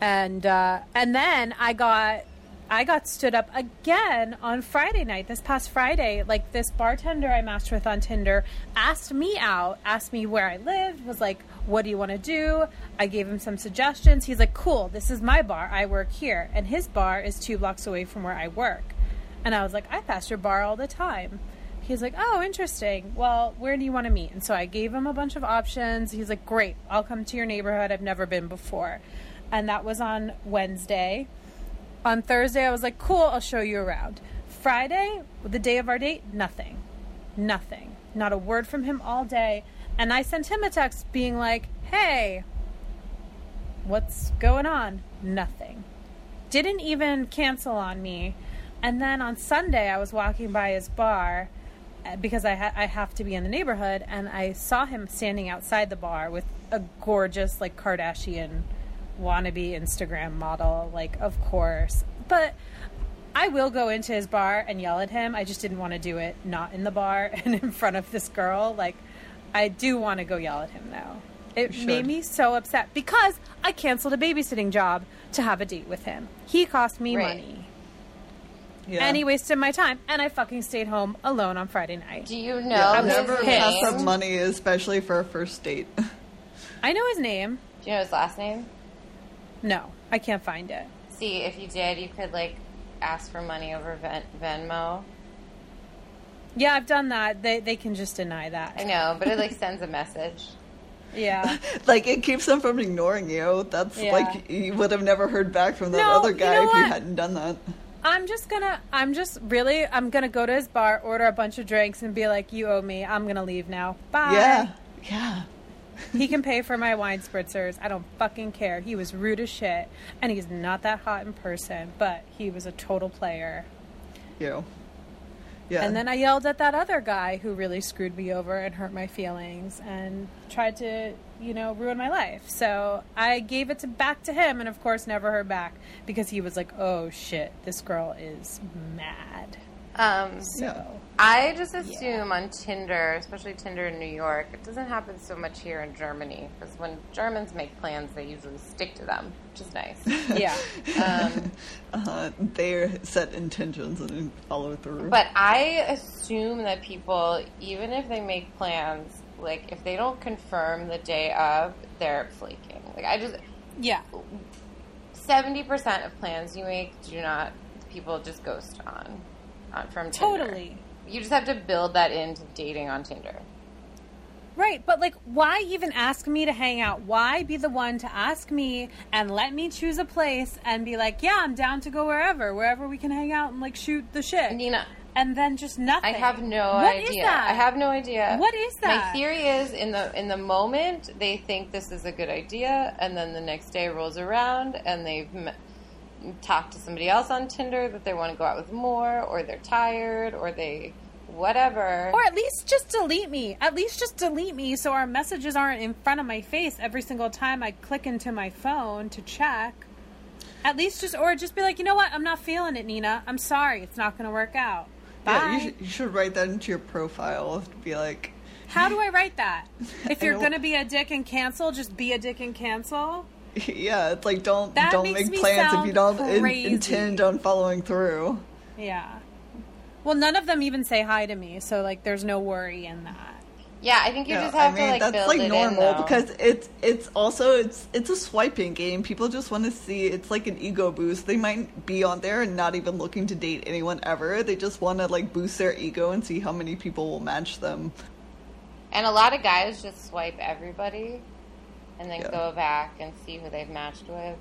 And uh, and then I got I got stood up again on Friday night, this past Friday. Like this bartender I matched with on Tinder asked me out, asked me where I lived, was like, "What do you want to do?" I gave him some suggestions. He's like, "Cool, this is my bar. I work here." And his bar is 2 blocks away from where I work. And I was like, "I pass your bar all the time." He's like, oh, interesting. Well, where do you want to meet? And so I gave him a bunch of options. He's like, great, I'll come to your neighborhood. I've never been before. And that was on Wednesday. On Thursday, I was like, cool, I'll show you around. Friday, the day of our date, nothing. Nothing. Not a word from him all day. And I sent him a text being like, hey, what's going on? Nothing. Didn't even cancel on me. And then on Sunday, I was walking by his bar uh, because I ha- I have to be in the neighborhood, and I saw him standing outside the bar with a gorgeous like Kardashian wannabe Instagram model. Like, of course, but I will go into his bar and yell at him. I just didn't want to do it not in the bar and in front of this girl. Like, I do want to go yell at him now. It made me so upset because I canceled a babysitting job to have a date with him. He cost me Right. money. Yeah. And he wasted my time, and I fucking stayed home alone on Friday night. Do you know Yeah, his never pissed. pass up money, especially for a first date. I know his name. Do you know his last name? No, I can't find it. See, if you did, you could like ask for money over Ven- Venmo. Yeah, I've done that. They they can just deny that. I know, but it like sends a message. Yeah. like it keeps them from ignoring you. That's Yeah. like you would have never heard back from that No, other you guy know if you hadn't done that. I'm just gonna I'm just really I'm gonna go to his bar, order a bunch of drinks, and be like, "You owe me. I'm gonna leave now. Bye." Yeah, yeah. He can pay for my wine spritzers. I don't fucking care. He was rude as shit, and he's not that hot in person, but he was a total player. You. Yeah. And then I yelled at that other guy who really screwed me over and hurt my feelings and tried to, you know, ruin my life. So I gave it to, back to him and, of course, never heard back because he was like, oh shit, this girl is mad. Um, So, I just assume on Tinder, especially Tinder in New York, it doesn't happen so much here in Germany because when Germans make plans, they usually stick to them, which is nice. yeah. Um, uh, they set intentions and follow through. But I assume that people, even if they make plans, like if they don't confirm the day of, they're flaking. Like I just Yeah. seventy percent of plans you make do not people just ghost on Uh, from Tinder. Totally. You just have to build that into dating on Tinder. Right, but like, why even ask me to hang out? Why be the one to ask me and let me choose a place and be like, yeah, I'm down to go wherever, wherever we can hang out and like shoot the shit, Nina, and then just nothing. I have no What is idea. that? I have no idea. What is that? My theory is in the in the moment they think this is a good idea, and then the next day rolls around and they've met, talked to somebody else on Tinder that they want to go out with more, or they're tired, or they whatever. Or at least just delete me. At least just delete me so our messages aren't in front of my face every single time I click into my phone to check. At least just, or just be like, you know what? I'm not feeling it, Nina. I'm sorry. It's not going to work out. Bye. yeah, you should, you should write that into your profile. Be like, How do I write that? If you're going to be a dick and cancel, just be a dick and cancel. yeah, it's like don't That don't make plans if you don't in- intend on following through. Yeah. Well, none of them even say hi to me, so like, there's no worry in that. yeah, I think you Yeah, just have I mean to like that's build like it normal in, though. because it's it's also it's it's a swiping game. People just want to see it's like an ego boost. They might be on there and not even looking to date anyone ever. They just want to like boost their ego and see how many people will match them. and a lot of guys just swipe everybody, and then Yeah. go back and see who they've matched with.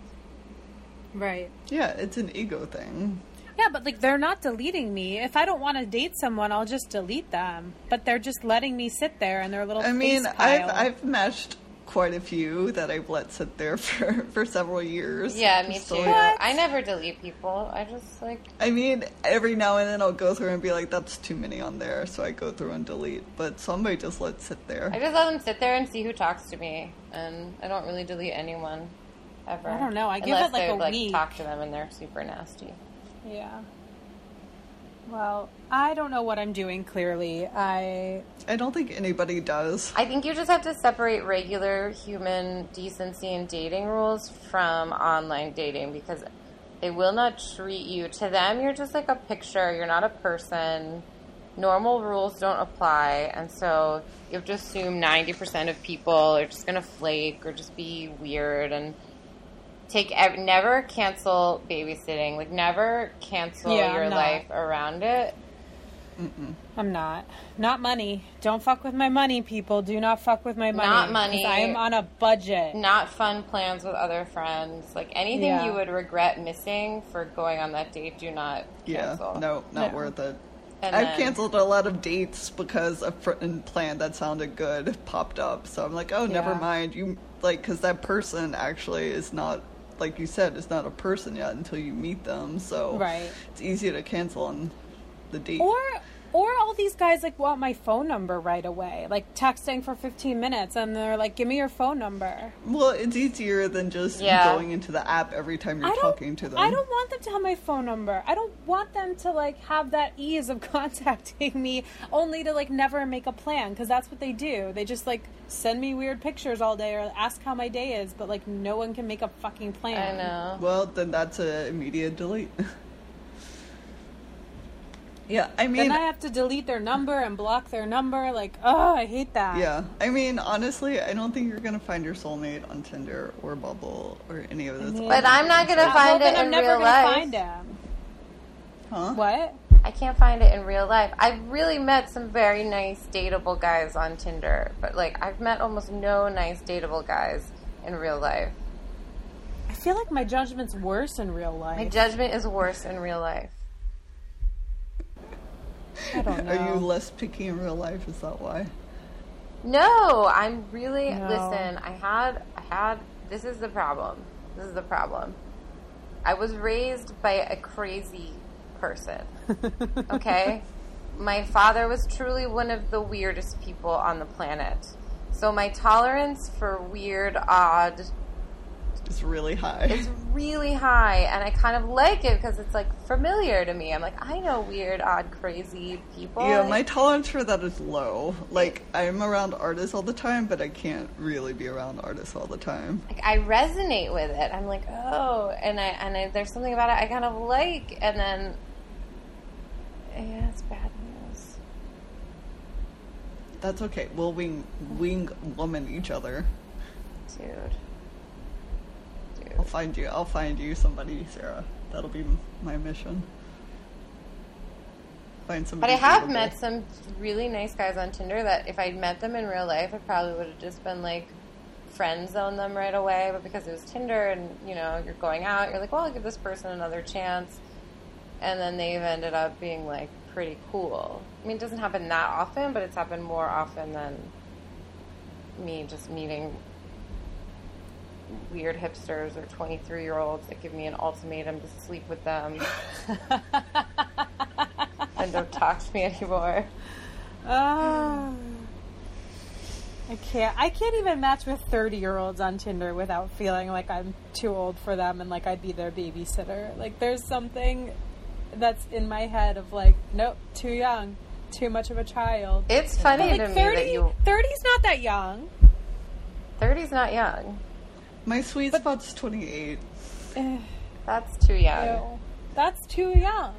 Right. Yeah, it's an ego thing. Yeah, but like they're not deleting me. If I don't want to date someone, I'll just delete them. But they're just letting me sit there in their little. I mean, face I've. I've matched quite a few that I've let sit there for for several years. Yeah, me Just too. like- I never delete people. I just like I mean, every now and then I'll go through and be like, "That's too many on there," so I go through and delete. But somebody just let sit there. I just let them sit there and see who talks to me, and I don't really delete anyone ever. I don't know. I give Unless it, like, I, a like week. talk to them and they're super nasty. yeah. Well, I don't know what I'm doing clearly. I I don't think anybody does. I think you just have to separate regular human decency and dating rules from online dating because they will not treat you. To them, you're just like a picture. You're not a person. Normal rules don't apply, and so you have to assume 90% of people are just going to flake or just be weird and take ev- never cancel babysitting. Like never cancel Yeah, your not. life around it. I'm not. Not money. Don't fuck with my money, people. Do not fuck with my money. Not money. I am on a budget. not fun plans with other friends. Like anything Yeah. you would regret missing for going on that date, do not Yeah, no, not No. worth it. And I've then- canceled a lot of dates because a friend plan that sounded good popped up. So I'm like, oh, never Yeah. mind. You like because that person actually is not like you said, is not a person yet until you meet them. So Right. it's easy to cancel on the date. Or or all these guys like want my phone number right away. Like texting for 15 minutes and they're like, "Give me your phone number." well, it's easier than just Yeah. going into the app every time you're talking to them. I don't want them to have my phone number. I don't want them to like have that ease of contacting me only to like never make a plan because that's what they do. They just like send me weird pictures all day or ask how my day is, but like no one can make a fucking plan. I know. Well, then that's a immediate delete. yeah, I mean, Then I have to delete their number and block their number. Like, oh, I hate that. Yeah, I mean, honestly, I don't think you're gonna find your soulmate on Tinder or Bumble or any of those. mean- But I'm not gonna Well, find then it I'm in never real gonna life. find him. Huh? What? I can't find it in real life. I've really met some very nice dateable guys on Tinder, but like I've met almost no nice dateable guys in real life. I feel like my judgment's worse in real life. My judgment is worse in real life. I don't know. Are you less picky in real life? Is that why? No, I'm really No. listen. I had I had this is the problem. This is the problem. I was raised by a crazy person. Okay? my father was truly one of the weirdest people on the planet. So my tolerance for weird, odd It's really high. It's really high and I kind of like it because it's like familiar to me. I'm like, I know weird, odd, crazy people. yeah, my tolerance for that is low. Like, I'm around artists all the time, but I can't really be around artists all the time. like I resonate with it. I'm like, oh, and I and I, there's something about it I kind of like, and then yeah, it's bad news. That's okay. We'll wing wing woman each other. Dude. I'll find you. I'll find you somebody, Sarah. That'll be my mission. Find somebody. But. I have met some really nice guys on Tinder that if I'd met them in real life, I probably would have just been like friend zone them right away. But because it was Tinder and you know you're going out, you're like, well, I'll give this person another chance, and then they've ended up being like pretty cool. I mean, it doesn't happen that often, but it's happened more often than me just meeting weird hipsters or 23 year olds that give me an ultimatum to sleep with them and don't talk to me anymore. Ah. I can't. I can't even match with thirty-year-olds on Tinder without feeling like I'm too old for them and like I'd be their babysitter. Like there's something that's in my head of like, nope, too young, too much of a child. It's funny But to like me 30, that you 30's not that young. 30's not young. My sweet spot's 28. Eh, That's too young. ew. That's too young.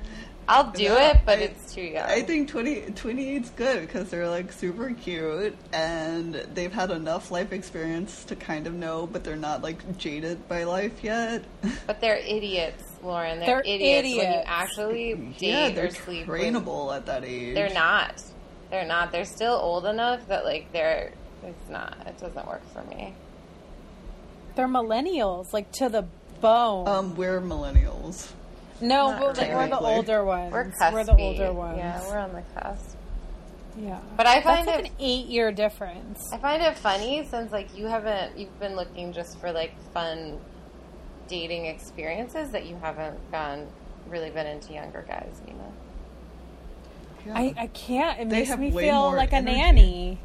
I'll do Yeah, it, but I- it's too young. I think 20, 28's good because they're like super cute and they've had enough life experience to kind of know, but they're not like jaded by life yet. but they're idiots, Lauren. They're, They're idiots, when you actually date yeah, they're or sleep with. trainable at that age. They're not. They're not. They're still old enough that like they're. It's not. It doesn't work for me. They're millennials, like to the bone. Um, we're millennials. no, not but like we're the older ones. We're. We're the older ones. Yeah, we're on the cusp. Yeah. But I That's find like it. an eight-year difference. I find it funny since like you haven't. You've been looking just for like fun dating experiences that you haven't gone really been into younger guys, Nina. Yeah. I, I can't. It They makes me feel more like a nanny.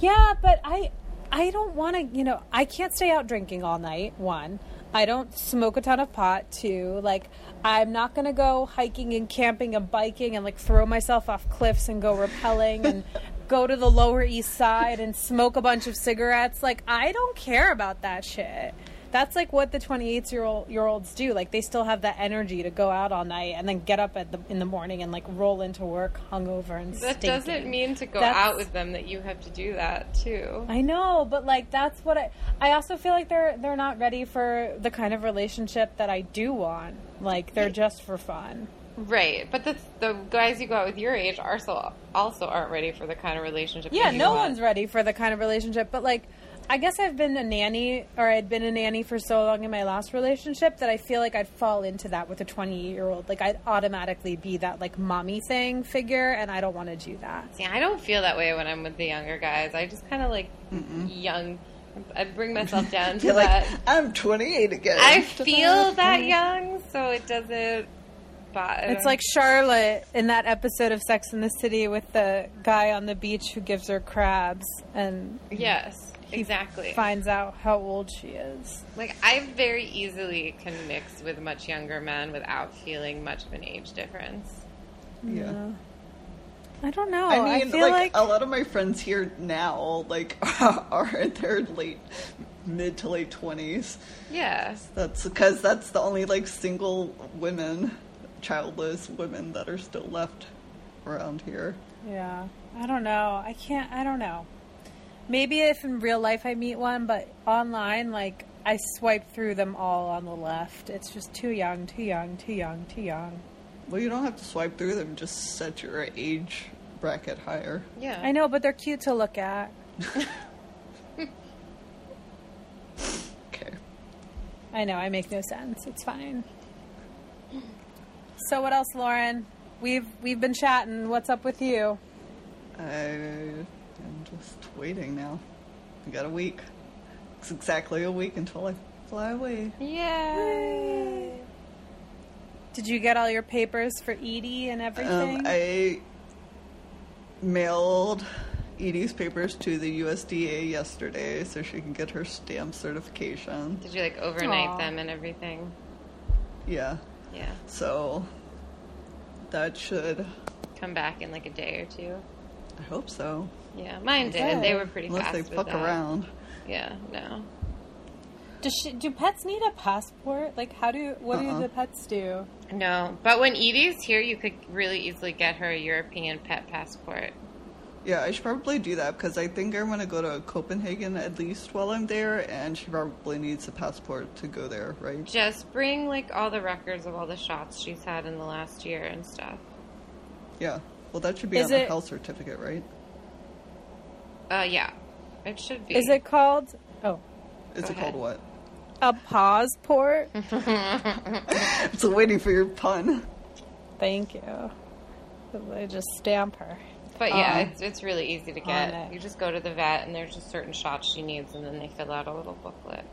Yeah, but I I don't want to. You know, I can't stay out drinking all night. One, I don't smoke a ton of pot too. Like I'm not gonna go hiking and camping and biking and like throw myself off cliffs and go rappelling and go to the Lower East Side and smoke a bunch of cigarettes. Like I don't care about that shit. That's like what the 28 year old year olds do. Like they still have that energy to go out all night and then get up at the in the morning and like roll into work hungover and That doesn't mean to go That's- out with them that you have to do that too. I know, but like that's what I I also feel like they're they're not ready for the kind of relationship that I do want. Like they're just for fun. Right, but the the guys you go out with your age also also aren't ready for the kind of relationship. Yeah, that you no one's ready for the kind of relationship, but like I guess I've been a nanny or I'd been a nanny for so long in my last relationship that I feel like I'd fall into that with a 28-year-old. Like I'd automatically be that like mommy thing figure and I don't want to do that. See, I don't feel that way when I'm with the younger guys. I just kind of like young. I bring myself down to like, that. I'm 28 again. I feel that young, so it doesn't. But It's like Charlotte in that episode of Sex in the City with the guy on the beach who gives her crabs and yes, exactly. finds out how old she is. Like I very easily can mix with much younger men without feeling much of an age difference. Yeah. I don't know. I I, mean, feel like, like, a lot of my friends here now, like, are in their late, mid to late twenties. Yes. That's because that's the only like single women, childless women that are still left around here. yeah. I don't know. I can't. I don't know. Maybe if in real life I meet one, but online, like I swipe through them all on the left. It's just too young, too young, too young, too young. Well, you don't have to swipe through them; just set your age bracket higher. Yeah. I know, but they're cute to look at. Okay. I know. I make no sense. It's fine. So what else, Lauren? We've we've been chatting. What's up with you? I am just waiting now. I got a week. It's exactly a week until I fly away. Yay. Did you get all your papers for Edie and everything? Um, I mailed Edie's papers to the USDA yesterday so she can get her stamp certification. Did you like overnight Aw. them and everything? Yeah, Yeah. so that should. Come back in like a day or two. I hope so. Yeah, mine did. Okay. They were pretty Unless fast they with fuck that. around. Yeah, no. Does she, do pets need a passport? Like, how do what Uh-uh. do the pets do? No, but when Edie's here, you could really easily get her a European pet passport. Yeah, I should probably do that because I think I'm gonna go to Copenhagen at least while I'm there, and she probably needs a passport to go there, right? Just bring like all the records of all the shots she's had in the last year and stuff. Yeah. Well, that should be Is on the it- health certificate, right? Uh, yeah, it should be. Is it called? Oh, Is Go it called what? a pause port. I'm waiting for your pun. Thank you. I just stamp her. But yeah, Uh-uh. it's it's really easy to get. You just go to the vet, and there's just certain shots she needs, and then they fill out a little booklet.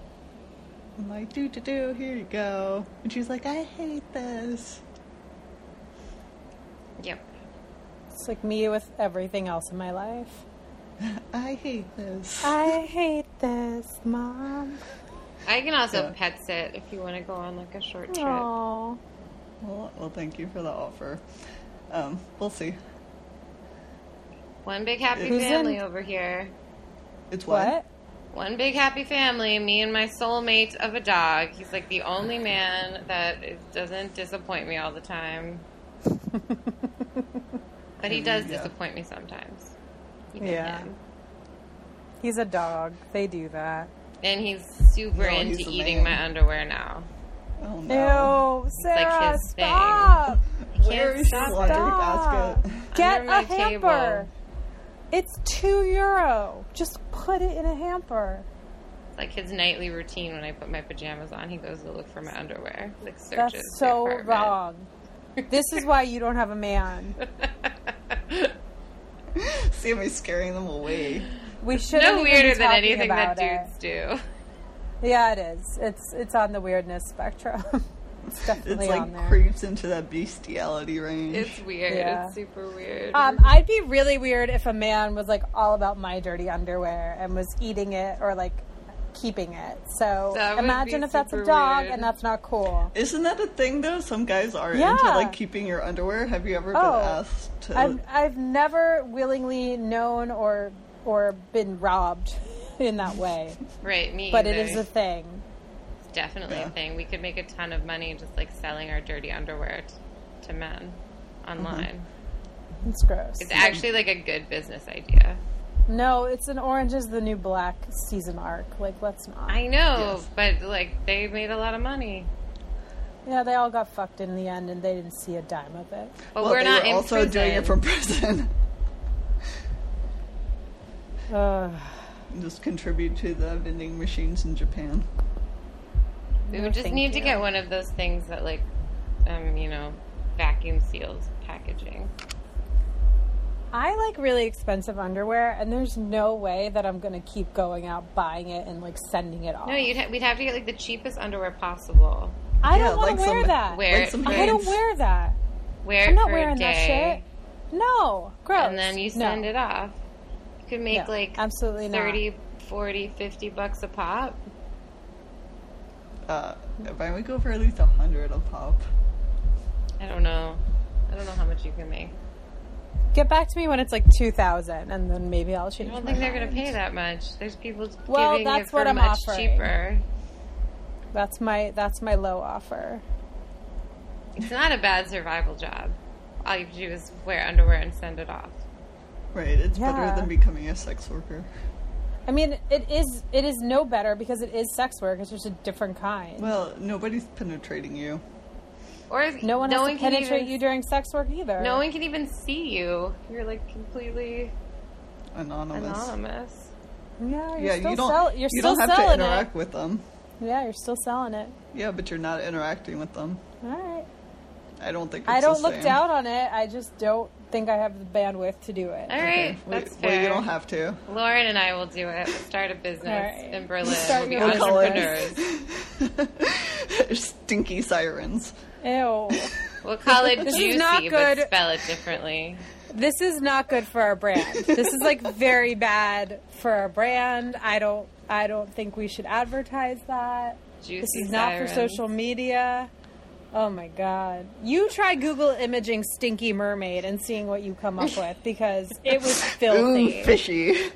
I'm like, do do do, here you go. And she's like, I hate this. Yep. It's like me with everything else in my life. I hate this. I hate this, mom. I can also Yeah. pet sit if you want to go on like a short trip. Aww. Well, well, thank you for the offer. Um, we'll see. One big happy Who's in- family over here. It's what? What? One big happy family. Me and my soulmate of a dog. He's like the only man that is, doesn't disappoint me all the time. But he does Yeah. disappoint me sometimes. Even Yeah. him. He's a dog. They do that. And he's super No, into he's eating man. my underwear now. Oh no. Ew, Sarah, his thing. stop! Where is your stop laundry basket? Get a hamper. table. It's two euro. Just put it in a hamper. It's like his nightly routine when I put my pajamas on. He goes to look for my underwear. Like searches That's so wrong. this is why you don't have a man. Sammy's scaring them away. We should no weirder than anything that dudes do. Yeah, it is. It's it's on the weirdness spectrum. it's definitely It's like creeps into that bestiality range. It's weird. Yeah. It's super weird. Um, I'd be really weird if a man was like all about my dirty underwear and was eating it or like keeping it. So That imagine if that's a dog weird. and that's not cool. Isn't that a thing though? Some guys are Yeah. into like keeping your underwear. Have you ever been Oh, asked to? I've I've never willingly known or or been robbed in that way, Right, me. but it either. is a thing. It's definitely Yeah. a thing. We could make a ton of money just like selling our dirty underwear t- to men mm-hmm. online. It's gross. It's actually like a good business idea. No, it's an Orange is the New Black season arc. Like, let's not. I know, Yes. but like they made a lot of money. yeah, they all got fucked in the end, and they didn't see a dime of it. But well, we're they not were in also prison. doing it from prison. Ugh. Just contribute to the vending machines in Japan. we No, would just thank need to get one of those things that like, um, you know, vacuum seals packaging. I like really expensive underwear, and there's no way that I'm gonna keep going out buying it and like sending it off. No, you'd ha- we'd have to get like the cheapest underwear possible. I Yeah, don't want like to wear some- that. Wear Like some for, I don't Hanes. wear that. wear I'm not for wearing a that day, shit. No, gross. and then you No. send it off. You could make No, like absolutely not. 30, 40, 50 bucks a pop. Uh, why we go for at least a hundred a pop? I don't know. I don't know how much you can make. Get back to me when it's like two thousand, and then maybe I'll change. I don't my think they're going to pay that much. There's people Well, giving that's it for what I'm much offering. cheaper. That's my that's my low offer. It's not a bad survival job. All you have to do is wear underwear and send it off. Right, it's Yeah. better than becoming a sex worker. I mean, it is it is no better because it is sex work. It's just a different kind. Well, nobody's penetrating you. Or if no one no has one to can penetrate even, you during sex work either. No one can even see you. You're like completely Anonymous. anonymous. Yeah, you're Yeah, still you don't. sell- you're you still don't have to selling interact with them. it. Yeah, you're still selling it. Yeah, but you're not interacting with them. All right. I don't think. It's I don't the look same. down on it. I just don't think I have the bandwidth to do it. All right, Okay. That's well, fair. you don't have to. Lauren and I will do it. We'll start a business All right. in Berlin. Start we'll be your We'll call it- entrepreneurs. Stinky sirens. Ew. We'll call it This is juicy, not but spell it differently. this is not good for our brand. This is like very bad for our brand. I don't I don't think we should advertise that. Juicy This is not for social media. Oh my god. You try Google imaging stinky mermaid and seeing what you come up with because it was filthy. Ooh, filthy. fishy.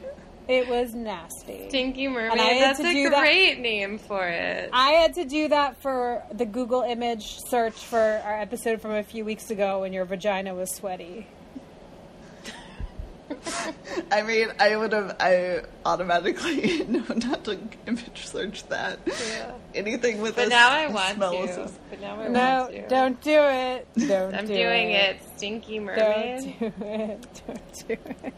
It was nasty. Stinky And I Mermaid. had That's to a do that- great name for it. I had to do that for the Google image search for our episode from a few weeks ago when your vagina was sweaty. I mean, I would have. I automatically know not to image search that. Anything with But a now I s- want smell to. is- But now I No, want to. don't do it. Don't I'm do doing it. it. Stinky Don't do it. Don't do it.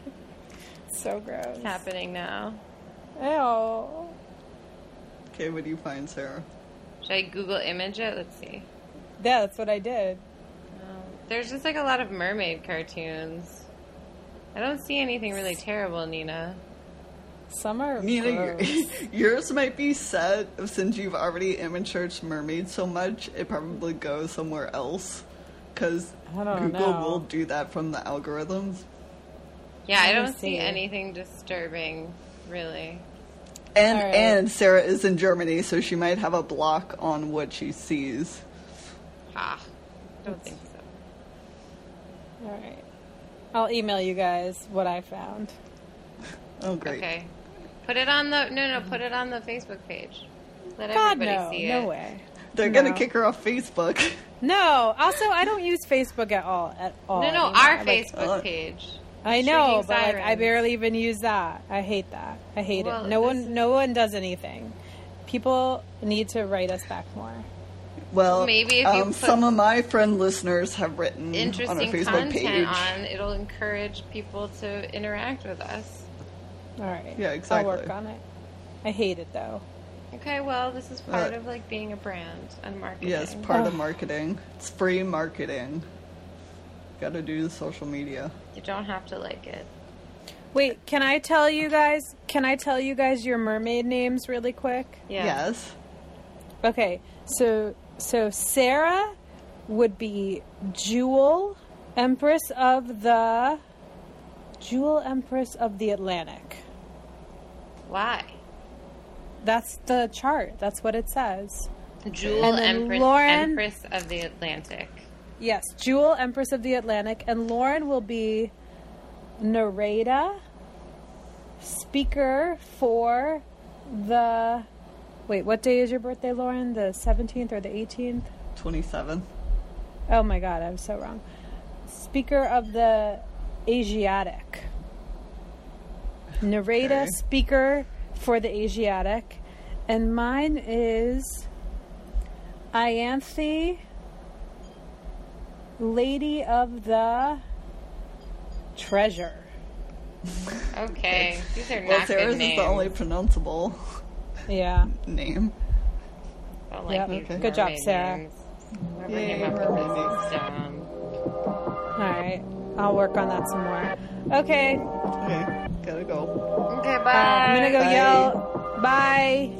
So gross. It's happening now. Ew. Okay, what do you find, Sarah? Should I Google image it? Let's see. Yeah, that's what I did. Um, there's just like a lot of mermaid cartoons. I don't see anything really terrible, Nina. Some are Nina, gross. yours might be set since you've already image searched mermaid so much. It probably goes somewhere else because Google know. will do that from the algorithms. Yeah, I don't see see. anything disturbing, really. And All right. and Sarah is in Germany, so she might have a block on what she sees. Ah, don't think so. All right. I'll email you guys what I found. Oh, great! Okay. Put it on the no no. Put it on the Facebook page. Let God, everybody no. see it. No way. They're gonna kick her off Facebook. No. Also, I don't use Facebook at all. At all. No no. anymore. Our Like, Facebook uh, page. I know, but like, I barely even use that. I hate that. I hate Well, it. No one, is- no one does anything. People need to write us back more. Well, Maybe if you um, some of my friend listeners have written on our Interesting Facebook content page. on. It'll encourage people to interact with us. All right. Yeah, exactly. I'll work on it. I hate it though. Okay, well, this is part Uh, of like being a brand and marketing. Yes, part of marketing. It's free marketing. Got to do the social media. You don't have to like it. Wait, can I tell you guys? Can I tell you guys your mermaid names really quick? Yeah. Yes. Okay, so so Sarah would be Jewel, Empress of the Jewel, Empress of the Atlantic. Why? That's the chart. That's what it says. Jewel Empress, Lauren- Empress of the Atlantic. Yes, Jewel, Empress of the Atlantic, and Lauren will be narrator, speaker for the. Wait, what day is your birthday, Lauren? The 17th or the 18th? 27th. Oh my god, I'm so wrong. Speaker of the Asiatic. Narrator, Okay. speaker for the Asiatic. And mine is Ianthe, Lady of the Treasure. Okay, these are Well, not Sarah's good is the only pronounceable Yeah. name. I don't like Yep. these Okay. Good job, mermaid Sarah. names. Whoever Yay, came up with this is dumb. Alright. I'll work on that some more. Okay. Okay, gotta go. Okay, bye. I'm gonna go Bye. yell. Bye.